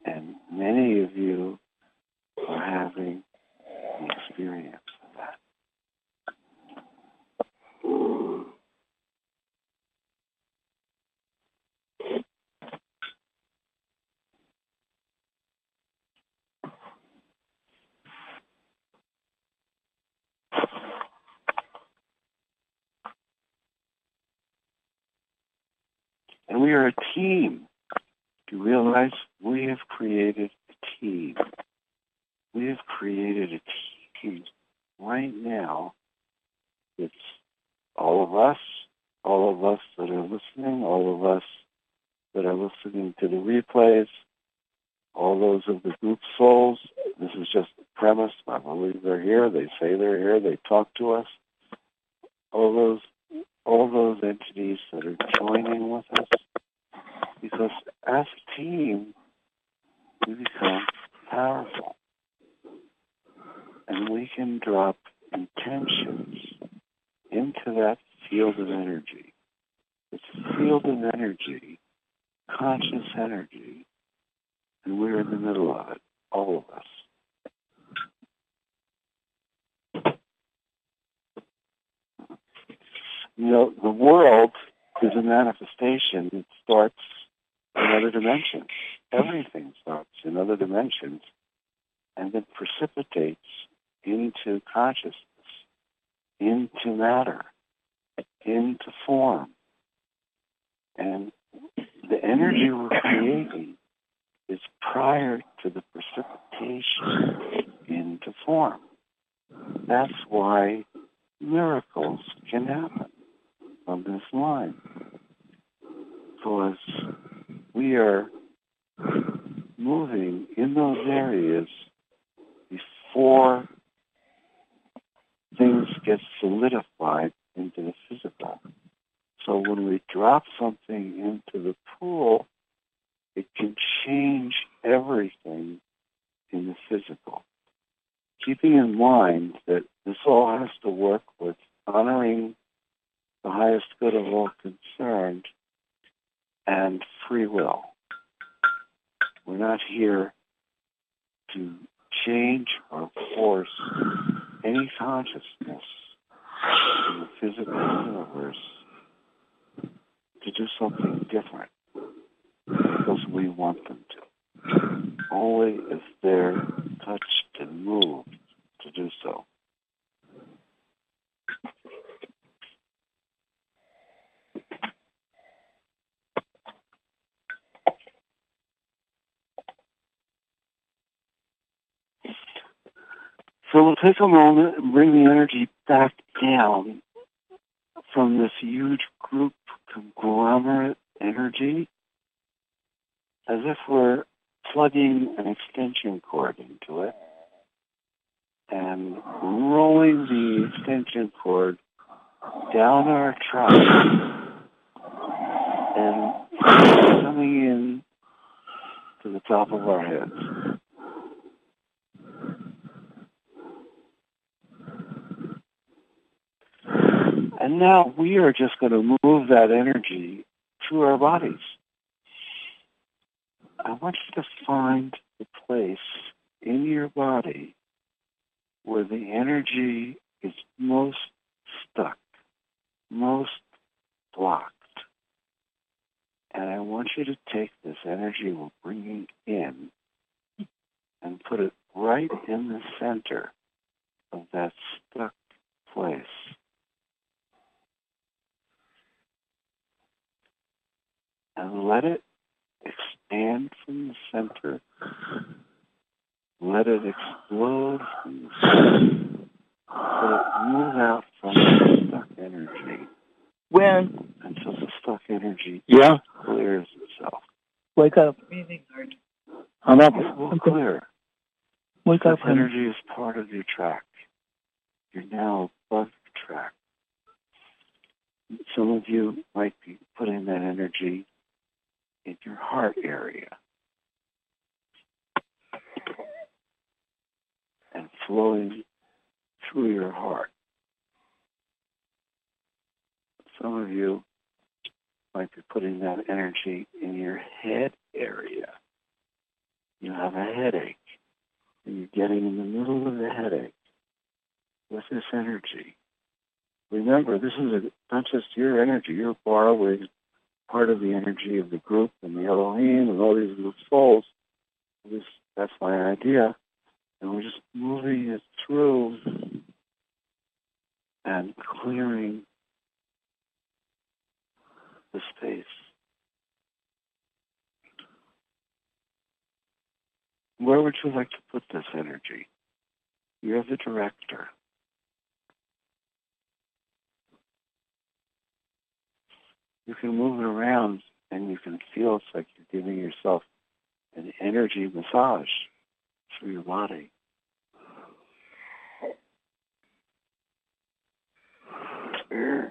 And many of you are having the experience of that. And we are a team. Do you realize we have created a team? We have created a team right now. It's all of us, all of us that are listening, all of us that are listening to the replays, all those of the group souls. This is just the premise. I believe they're here. They say they're here. They talk to us. All those all those entities that are joining with us, because as a team, we become powerful. And we can drop intentions into that field of energy. It's a field of energy, conscious energy, and we're in the middle of it, all of us. You know, the world is a manifestation that starts in other dimensions. Everything starts in other dimensions and then precipitates into consciousness, into matter, into form. And the energy we're creating is prior to the precipitation into form. That's why miracles can happen on this line. Because we are moving in those areas before things get solidified into the physical. So when we drop something into the pool, it can change everything in the physical. Keeping in mind that this all has to work with honoring the highest good of all concerned and free will. We're not here to change or force any consciousness in the physical universe to do something different because we want them to. Only if they're touched and moved to do so. So we'll take a moment and bring the energy back down from this huge group conglomerate energy as if we're plugging an extension cord into it and rolling the extension cord down our trunk and coming in to the top of our heads. And now we are just going to move that energy through our bodies. I want you to find the place in your body where the energy is most stuck, most blocked. And I want you to take this energy we're bringing in and put it right in the center of that stuck place. And let it expand from the center. Let it explode from the center. Let it move out from the stuck energy. When? Until the stuck energy Yeah. clears itself. Wake up. I'm up. It will Okay. clear. Wake This up. energy is part of your track. You're now above the track. Some of you might be putting that energy in your heart area and flowing through your heart. Some of you might be putting that energy in your head area. You have a headache, and you're getting in the middle of the headache with this energy. Remember, this is a, not just your energy. You're borrowing part of the energy of the group and the Elohim and all these little souls. This, that's my idea. And we're just moving it through and clearing the space. Where would you like to put this energy? You're the director. You can move it around and you can feel it's like you're giving yourself an energy massage through your body. Uh,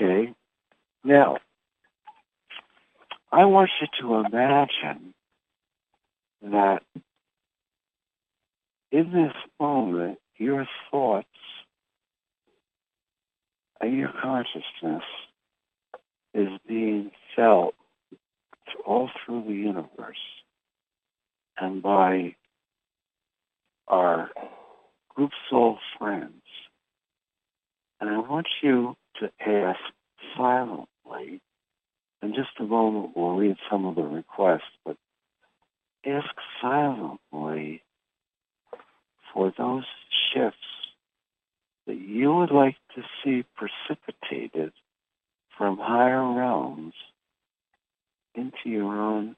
Okay? Now, I want you to imagine that in this moment, your thoughts and your consciousness is being felt all through the universe and by our group soul friends. And I want you to ask silently, in just a moment we'll read some of the requests, but ask silently for those shifts that you would like to see precipitated from higher realms into your own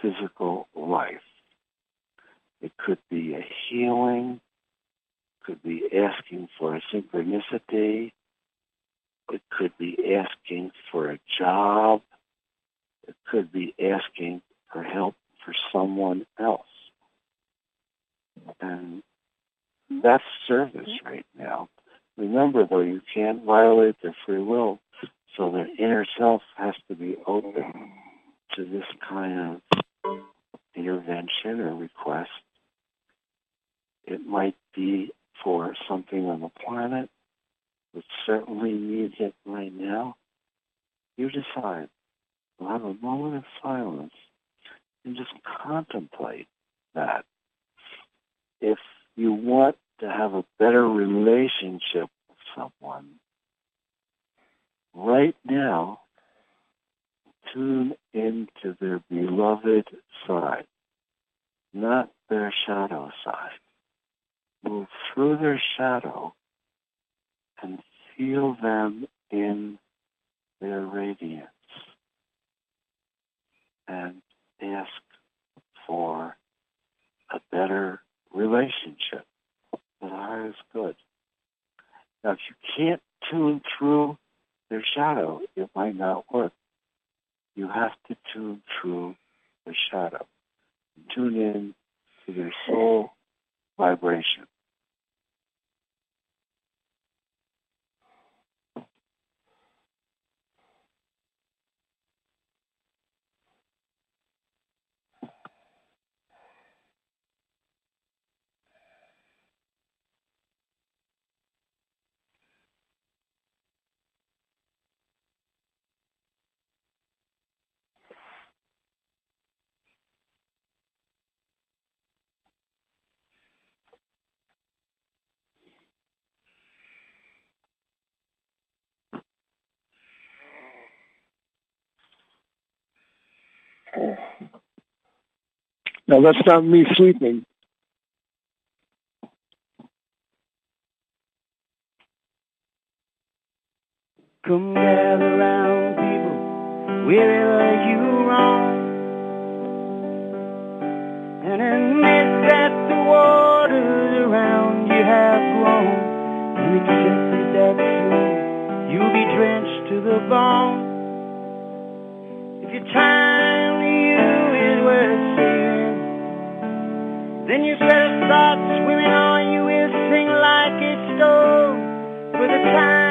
physical life. It could be a healing, could be asking for a synchronicity, it could be asking for a job, it could be asking for help for someone else. And that's service mm-hmm. right now. Remember, though, you can't violate their free will, so their inner self has to be open to this kind of intervention or request. It might be for something on the planet that certainly needs it right now. You decide. We'll have a moment of silence and just contemplate that. If you want to have a better relationship with someone, right now, tune into their beloved side, not their shadow side. Move through their shadow and feel them in their radiance and ask for a better relationship. The heart good. Now, if you can't tune through their shadow, it might not work. You have to tune through the shadow. Tune in to their soul vibration. Now that's not me sleeping. Come gather round, people, wherever you roam, and admit that the waters around you have grown, and accepted that soon you'll be drenched to the bone. If your time then you better start swimming or you will sing like a stone. For the times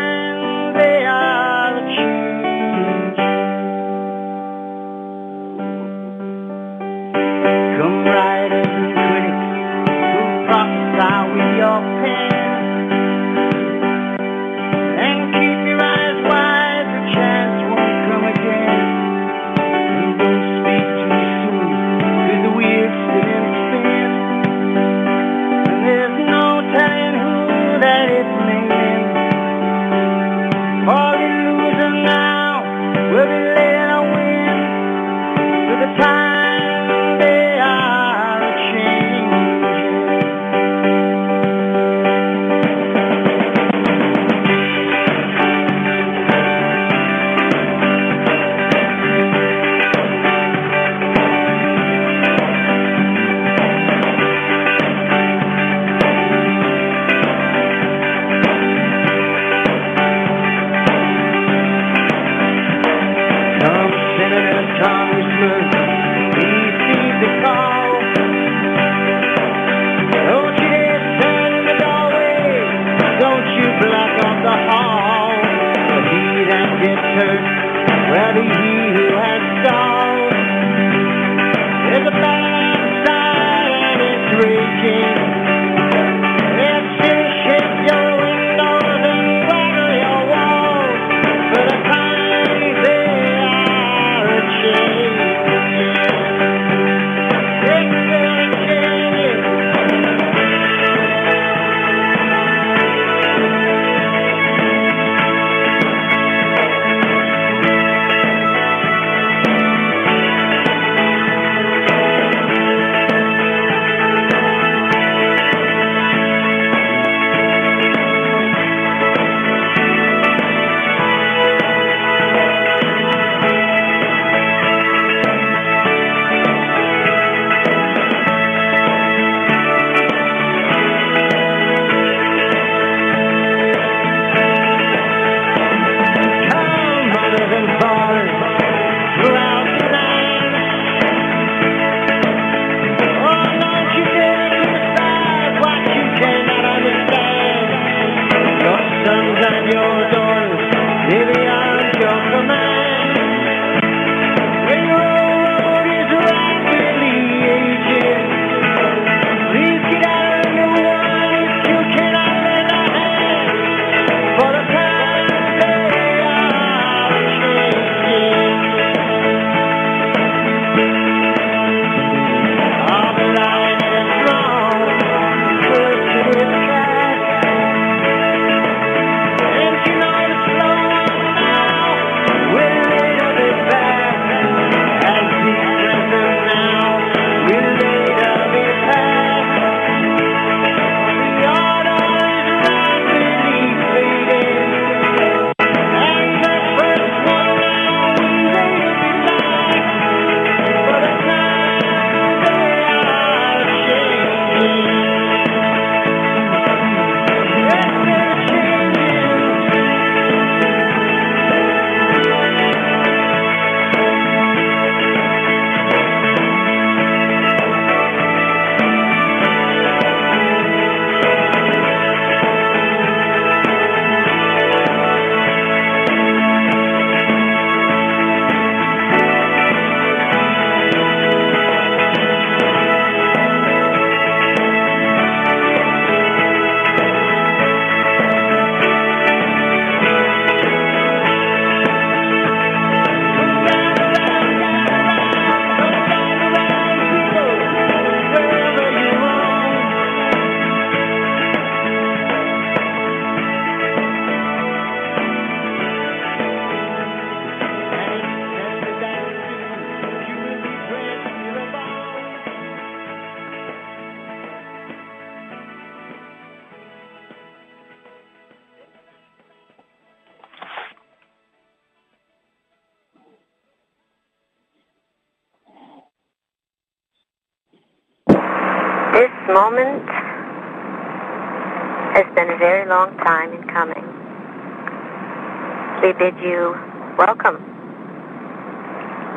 We bid you welcome.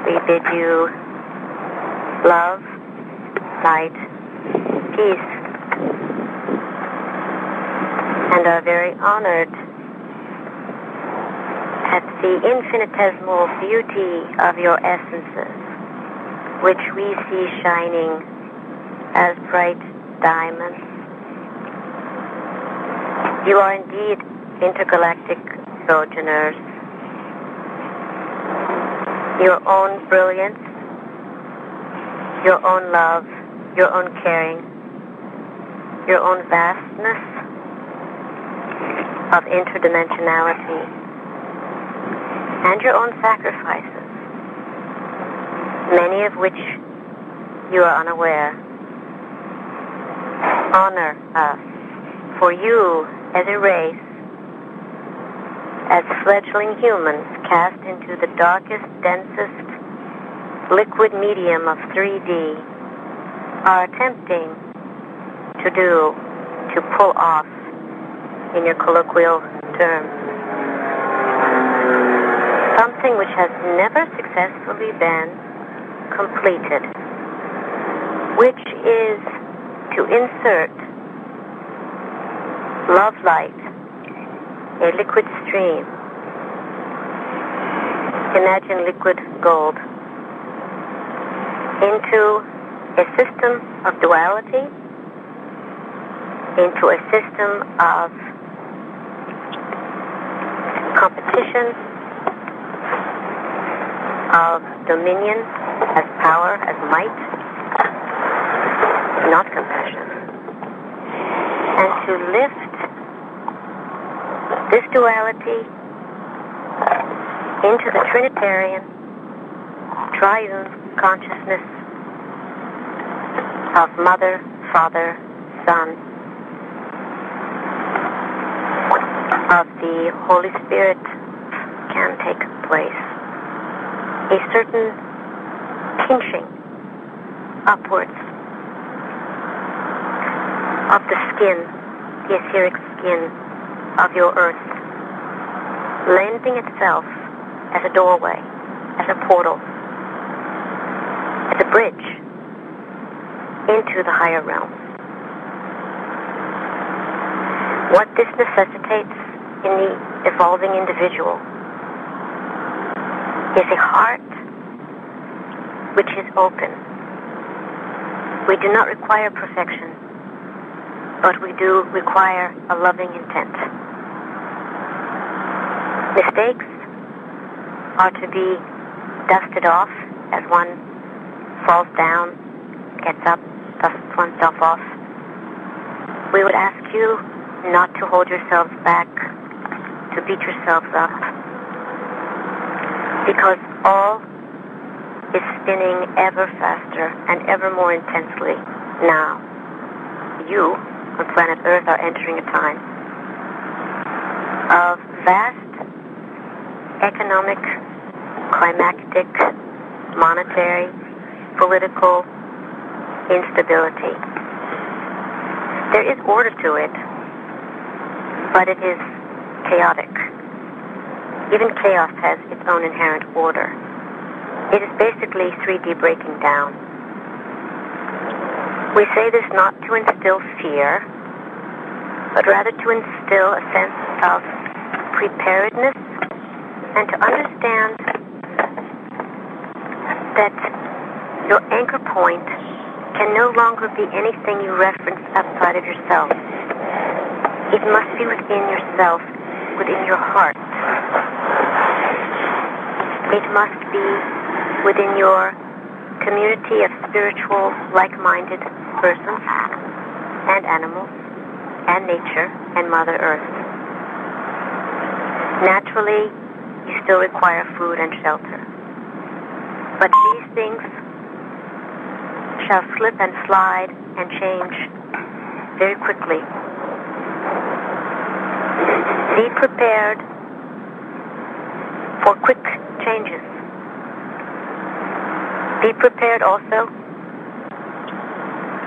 We bid you love, light, peace, and are very honored at the infinitesimal beauty of your essences, which we see shining as bright diamonds. You are indeed intergalactic sojourners. Your own brilliance, your own love, your own caring, your own vastness of interdimensionality, and your own sacrifices, many of which you are unaware. Honor us. For you, as a race, as fledgling humans cast into the darkest, densest liquid medium of 3D, are attempting to do, to pull off, in your colloquial terms, something which has never successfully been completed, which is to insert love light, a liquid stream. Imagine liquid gold into a system of duality into a system of competition, of dominion as power, as might, not compassion. And to lift this duality into the Trinitarian, triune consciousness of Mother, Father, Son, of the Holy Spirit can take place. A certain pinching upwards of the skin, the etheric skin of your earth, lending itself as a doorway, as a portal, as a bridge into the higher realms. What this necessitates in the evolving individual is a heart which is open. We do not require perfection, but we do require a loving intent. Mistakes are to be dusted off as one falls down, gets up, dusts oneself off. We would ask you not to hold yourselves back, to beat yourselves up, because all is spinning ever faster and ever more intensely now. You on planet Earth are entering a time of vast economic, climactic, monetary, political instability. There is order to it, but it is chaotic. Even chaos has its own inherent order. It is basically 3D breaking down. We say this not to instill fear, but rather to instill a sense of preparedness and to understand that your anchor point can no longer be anything you reference outside of yourself. It must be within yourself, within your heart. It must be within your community of spiritual, like-minded persons and animals and nature and Mother Earth. Naturally, you still require food and shelter. But these things shall slip and slide and change very quickly. Be prepared for quick changes. Be prepared also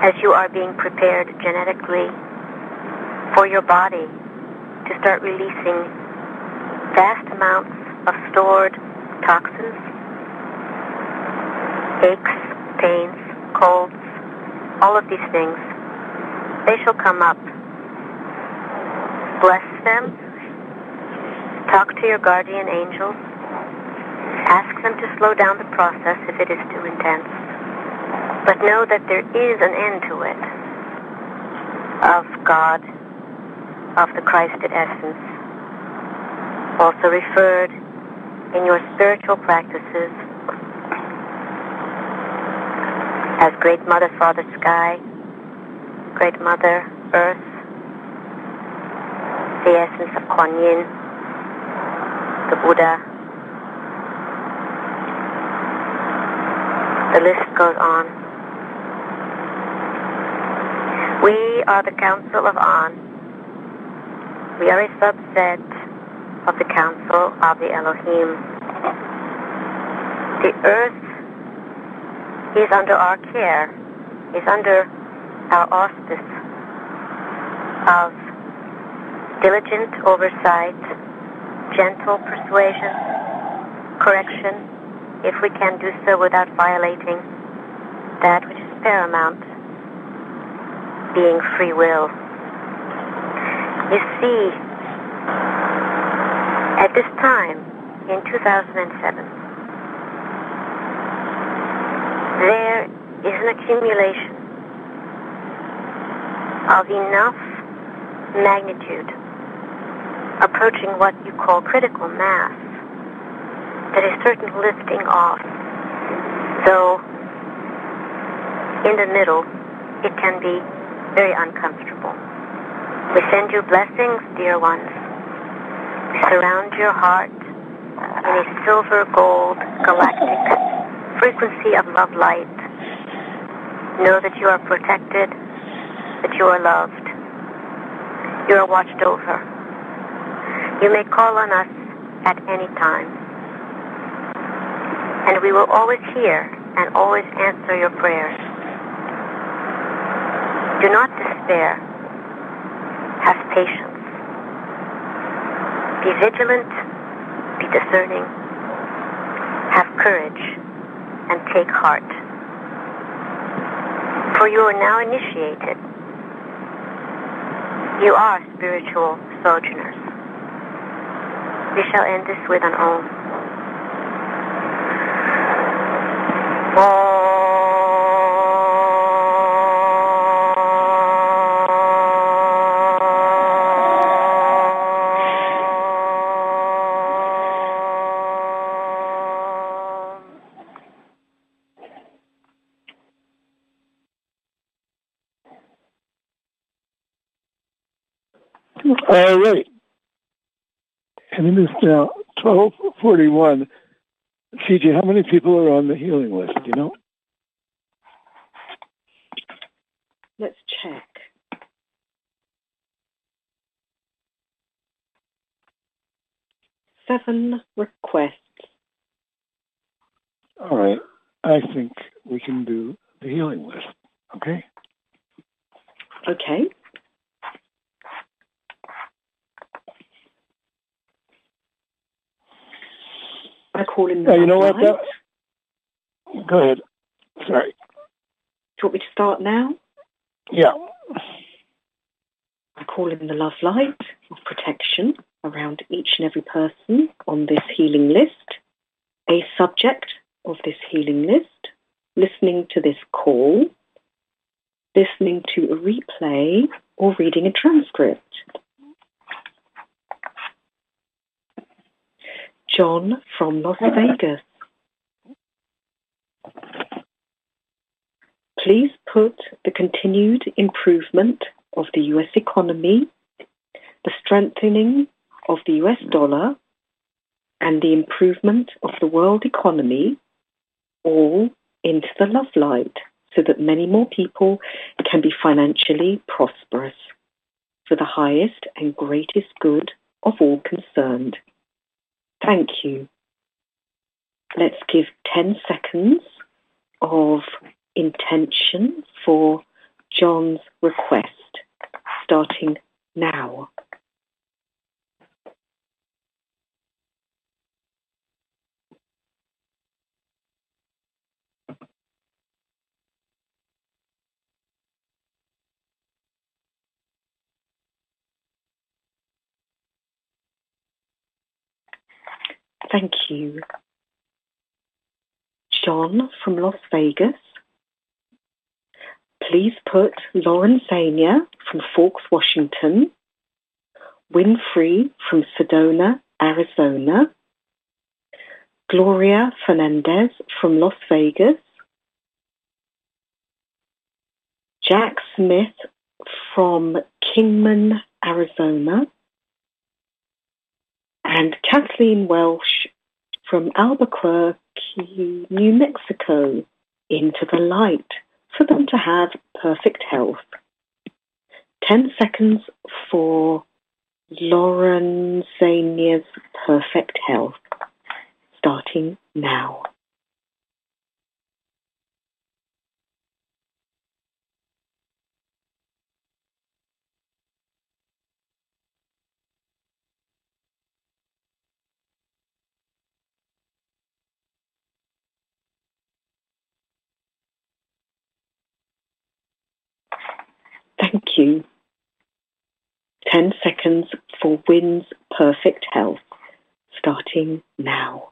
as you are being prepared genetically for your body to start releasing vast amounts of stored toxins, aches, pains, colds, all of these things. They shall come up. Bless them. Talk to your guardian angels. Ask them to slow down the process if it is too intense. But know that there is an end to it of God, of the Christed essence, also referred in your spiritual practices as Great Mother, Father Sky, Great Mother Earth, the essence of Kuan Yin, the Buddha. The list goes on. We are the Council of On. We are a subset of the Council of the Elohim. The earth is under our care, is under our auspice of diligent oversight, gentle persuasion, correction, if we can do so without violating that which is paramount, being free will. You see, at this time, in 2007, there is an accumulation of enough magnitude, approaching what you call critical mass, that a certain lifting off, though in the middle, it can be very uncomfortable. We send you blessings, dear ones. Surround your heart in a silver gold galactic frequency of love light. Know that you are protected, that you are loved. You are watched over. You may call on us at any time. And we will always hear and always answer your prayers. Do not despair. Have patience. Be vigilant. Be discerning. Have courage and take heart. For you are now initiated. You are spiritual sojourners. We shall end this with an Om. All right. And it is now 1241. CJ, how many people are on the healing list, you know? Let's check. Seven requests. All right. I think we can do the healing list. Okay? Okay. I call in the you know what? That, go ahead. Sorry. Do you want me to start now? Yeah. I call in the love light of protection around each and every person on this healing list, a subject of this healing list, listening to this call, listening to a replay, or reading a transcript. John from Las Vegas. Please put the continued improvement of the US economy, the strengthening of the US dollar, and the improvement of the world economy all into the love light so that many more people can be financially prosperous for the highest and greatest good of all concerned. Thank you. Let's give 10 seconds of intention for John's request, starting now. Thank you. John from Las Vegas. Please put Lauren Zania from Forks, Washington, Wynn Free from Sedona, Arizona, Gloria Fernandez from Las Vegas, Jack Smith from Kingman, Arizona, and Kathleen Welsh from Albuquerque, New Mexico, into the light for them to have perfect health. 10 seconds for Lauren Zania's perfect health, starting now. Thank you. 10 seconds for Wynn's perfect health, starting now.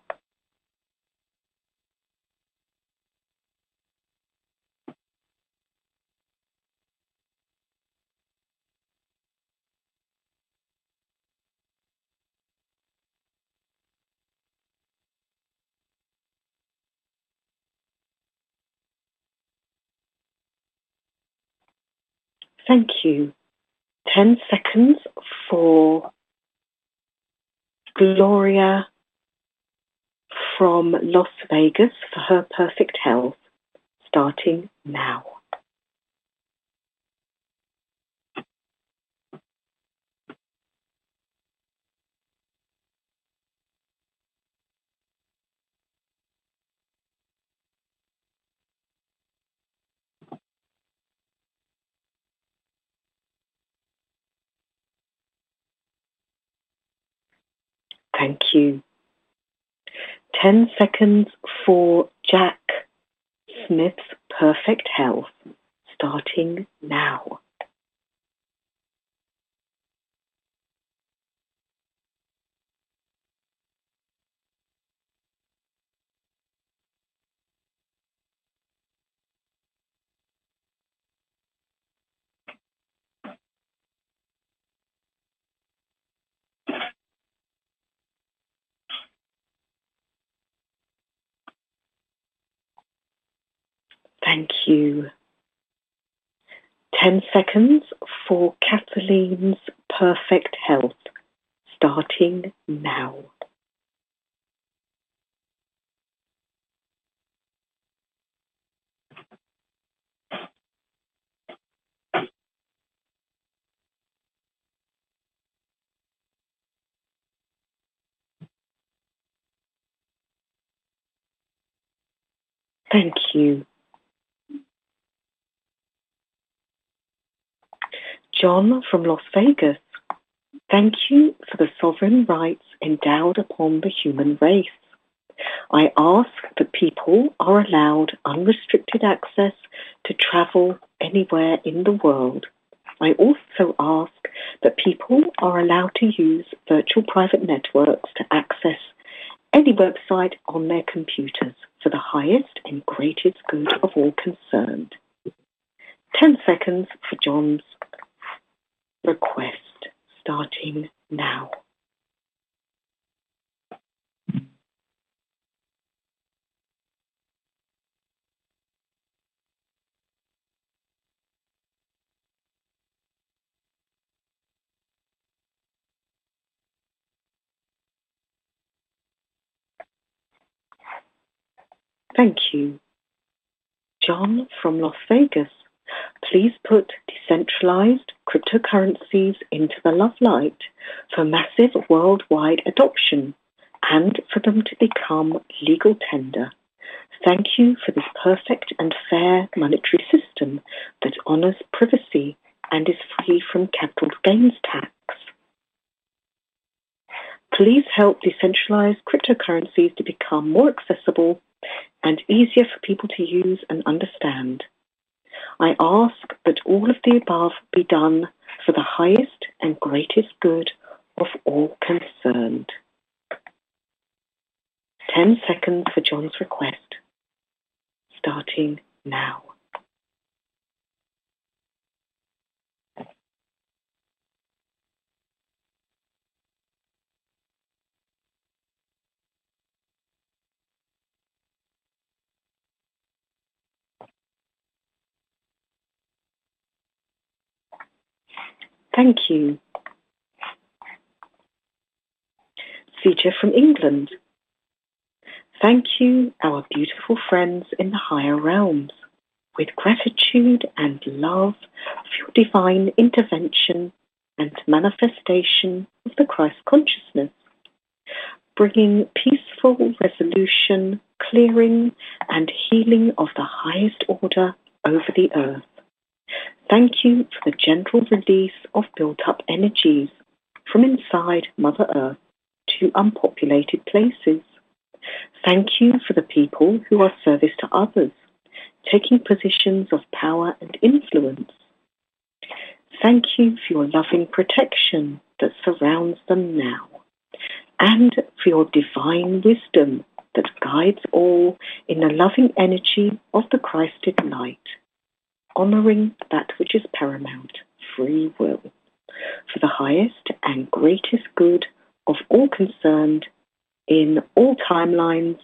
Thank you. 10 seconds for Gloria from Las Vegas for her perfect health, starting now. Thank you. 10 seconds for Jack Smith's perfect health, starting now. Thank you. 10 seconds for Kathleen's perfect health, starting now. Thank you. John from Las Vegas. Thank you for the sovereign rights endowed upon the human race. I ask that people are allowed unrestricted access to travel anywhere in the world. I also ask that people are allowed to use virtual private networks to access any website on their computers for the highest and greatest good of all concerned. 10 seconds for John's request starting now. Thank you. John from Las Vegas. Please put decentralized cryptocurrencies into the love light for massive worldwide adoption and for them to become legal tender. Thank you for this perfect and fair monetary system that honors privacy and is free from capital gains tax. Please help decentralized cryptocurrencies to become more accessible and easier for people to use and understand. I ask that all of the above be done for the highest and greatest good of all concerned. 10 seconds for John's request, starting now. Thank you. Feature from England. Thank you, our beautiful friends in the higher realms. With gratitude and love for your divine intervention and manifestation of the Christ consciousness, bringing peaceful resolution, clearing, and healing of the highest order over the earth. Thank you for the gentle release of built up energies from inside Mother Earth to unpopulated places. Thank you for the people who are service to others, taking positions of power and influence. Thank you for your loving protection that surrounds them now, and for your divine wisdom that guides all in the loving energy of the Christed light honoring that which is paramount, free will, for the highest and greatest good of all concerned in all timelines,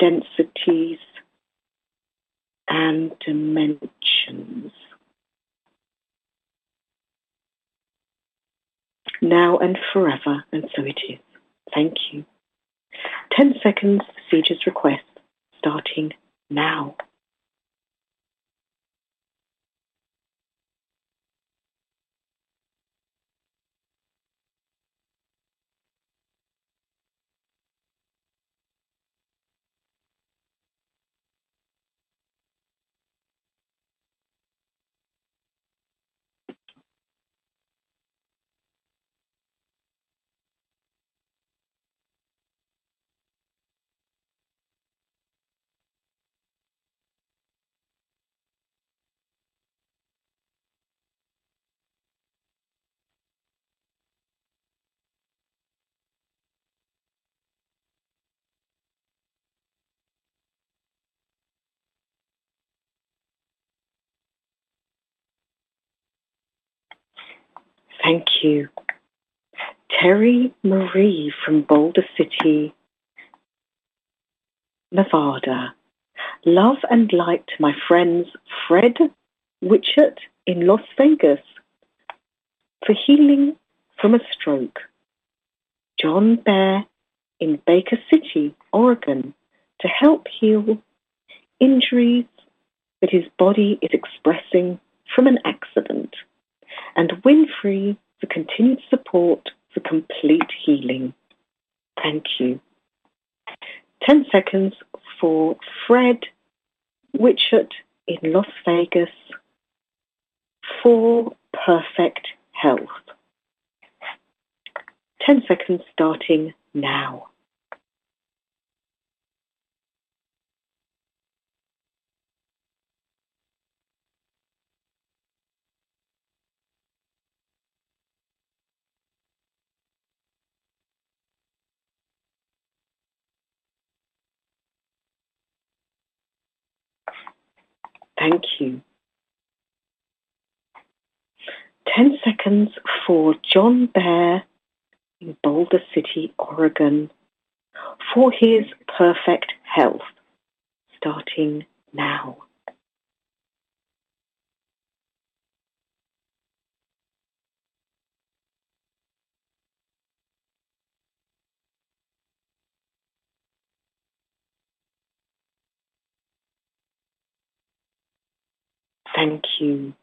densities, and dimensions. Now and forever, and so it is. Thank you. 10 seconds, Siege's request, starting now. Thank you. Terry Marie from Boulder City, Nevada. Love and light to my friends Fred Witchett in Las Vegas for healing from a stroke. John Bear in Baker City, Oregon to help heal injuries that his body is expressing from an accident and Wynn Free for continued support for complete healing. Thank you. 10 seconds for Fred Witchett in Las Vegas for perfect health. 10 seconds starting now. Thank you. 10 seconds for John Bear in Boulder City, Oregon, for his perfect health, starting now. Thank you.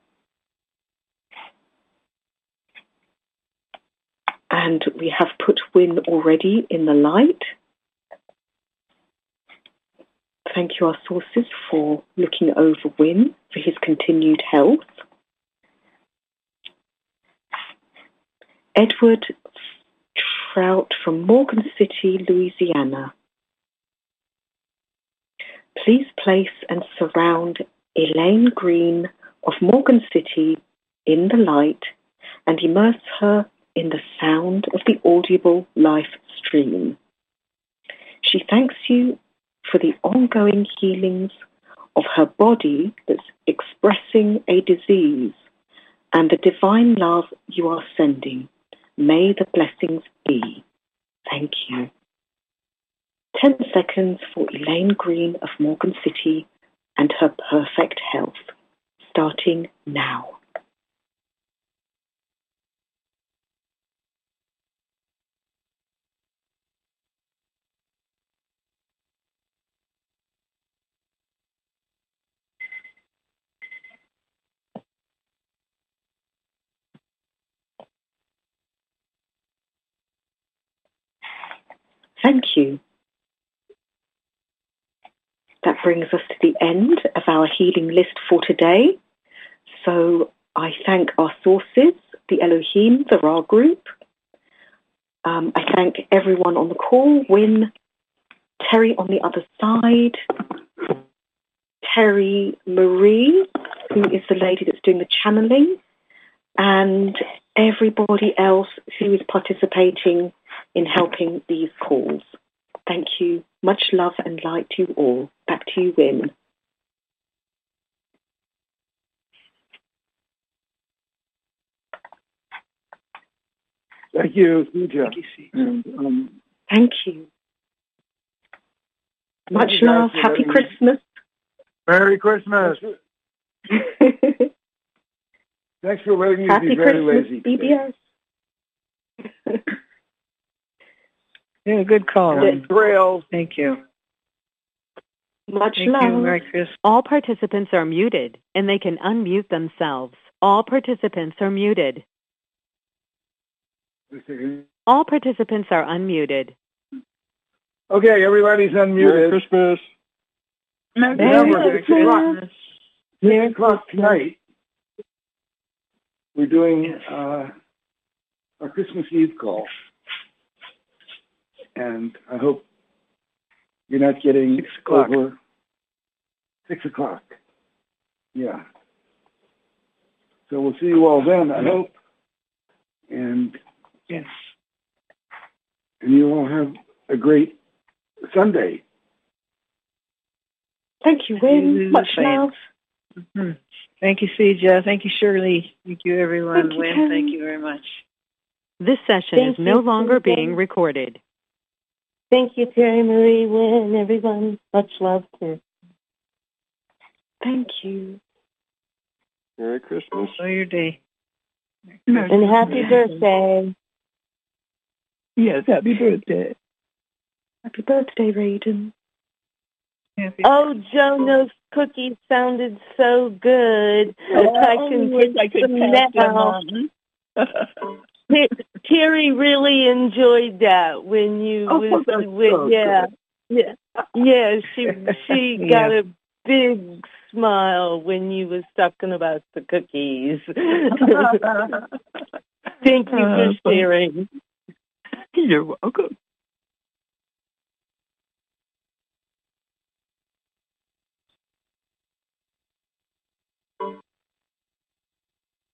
And we have put Wynn already in the light. Thank you, our sources, for looking over Wynn for his continued health. Edward Trout from Morgan City, Louisiana. Please place and surround Elaine Green of Morgan City in the light and immerse her in the sound of the audible life stream. She thanks you for the ongoing healings of her body that's expressing a disease and the divine love you are sending. May the blessings be. Thank you. 10 seconds for Elaine Green of Morgan City and her perfect health, starting now. Thank you. That brings us to the end of our healing list for today. So I thank our sources, the Elohim, the Ra group. Um, I thank everyone on the call, Wynn, Terry on the other side, Terry Marie, who is the lady that's doing the channeling, and everybody else who is participating in helping these calls. Thank you. Much love and light to you all. Back to you, Wynn. Thank you, Suja. And, um, Thank you. Much Thank love. for Happy Christmas. Merry Christmas. Thanks for letting me Happy be very Christmas, lazy. BBS. Yeah, good call. Good thrills. Thank you. Much Thank love. you. Merry Christmas. All participants are muted and they can unmute themselves. All participants are muted. All participants are unmuted. Okay, everybody's unmuted. Merry Christmas. Remember, six o'clock, six o'clock tonight, we're doing uh, our Christmas Eve call. And I hope you're not getting Six o'clock. over six o'clock. Yeah. So we'll see you all then, I hope. And Yes. and you all have a great Sunday. Thank you, Wynn. Much love. hmm Thank you, CJ. Thank you, Shirley. Thank you, everyone. Thank you, Wynn, thank you very much. This session Thank is no longer being recorded. Thank you, Terry Marie, Wynn, everyone. Much love to. Thank you. Merry Christmas. Enjoy your day. And happy birthday. Yes, happy birthday. Happy birthday, Raiden. Happy Oh, Joe, those cookies sounded so good. Oh, I can wish get I could some pass them now. Terry really enjoyed that when you Oh, was that's with so yeah yeah yeah she she Yeah. got a big smile when you was talking about the cookies. Thank you for oh, sharing. You're welcome.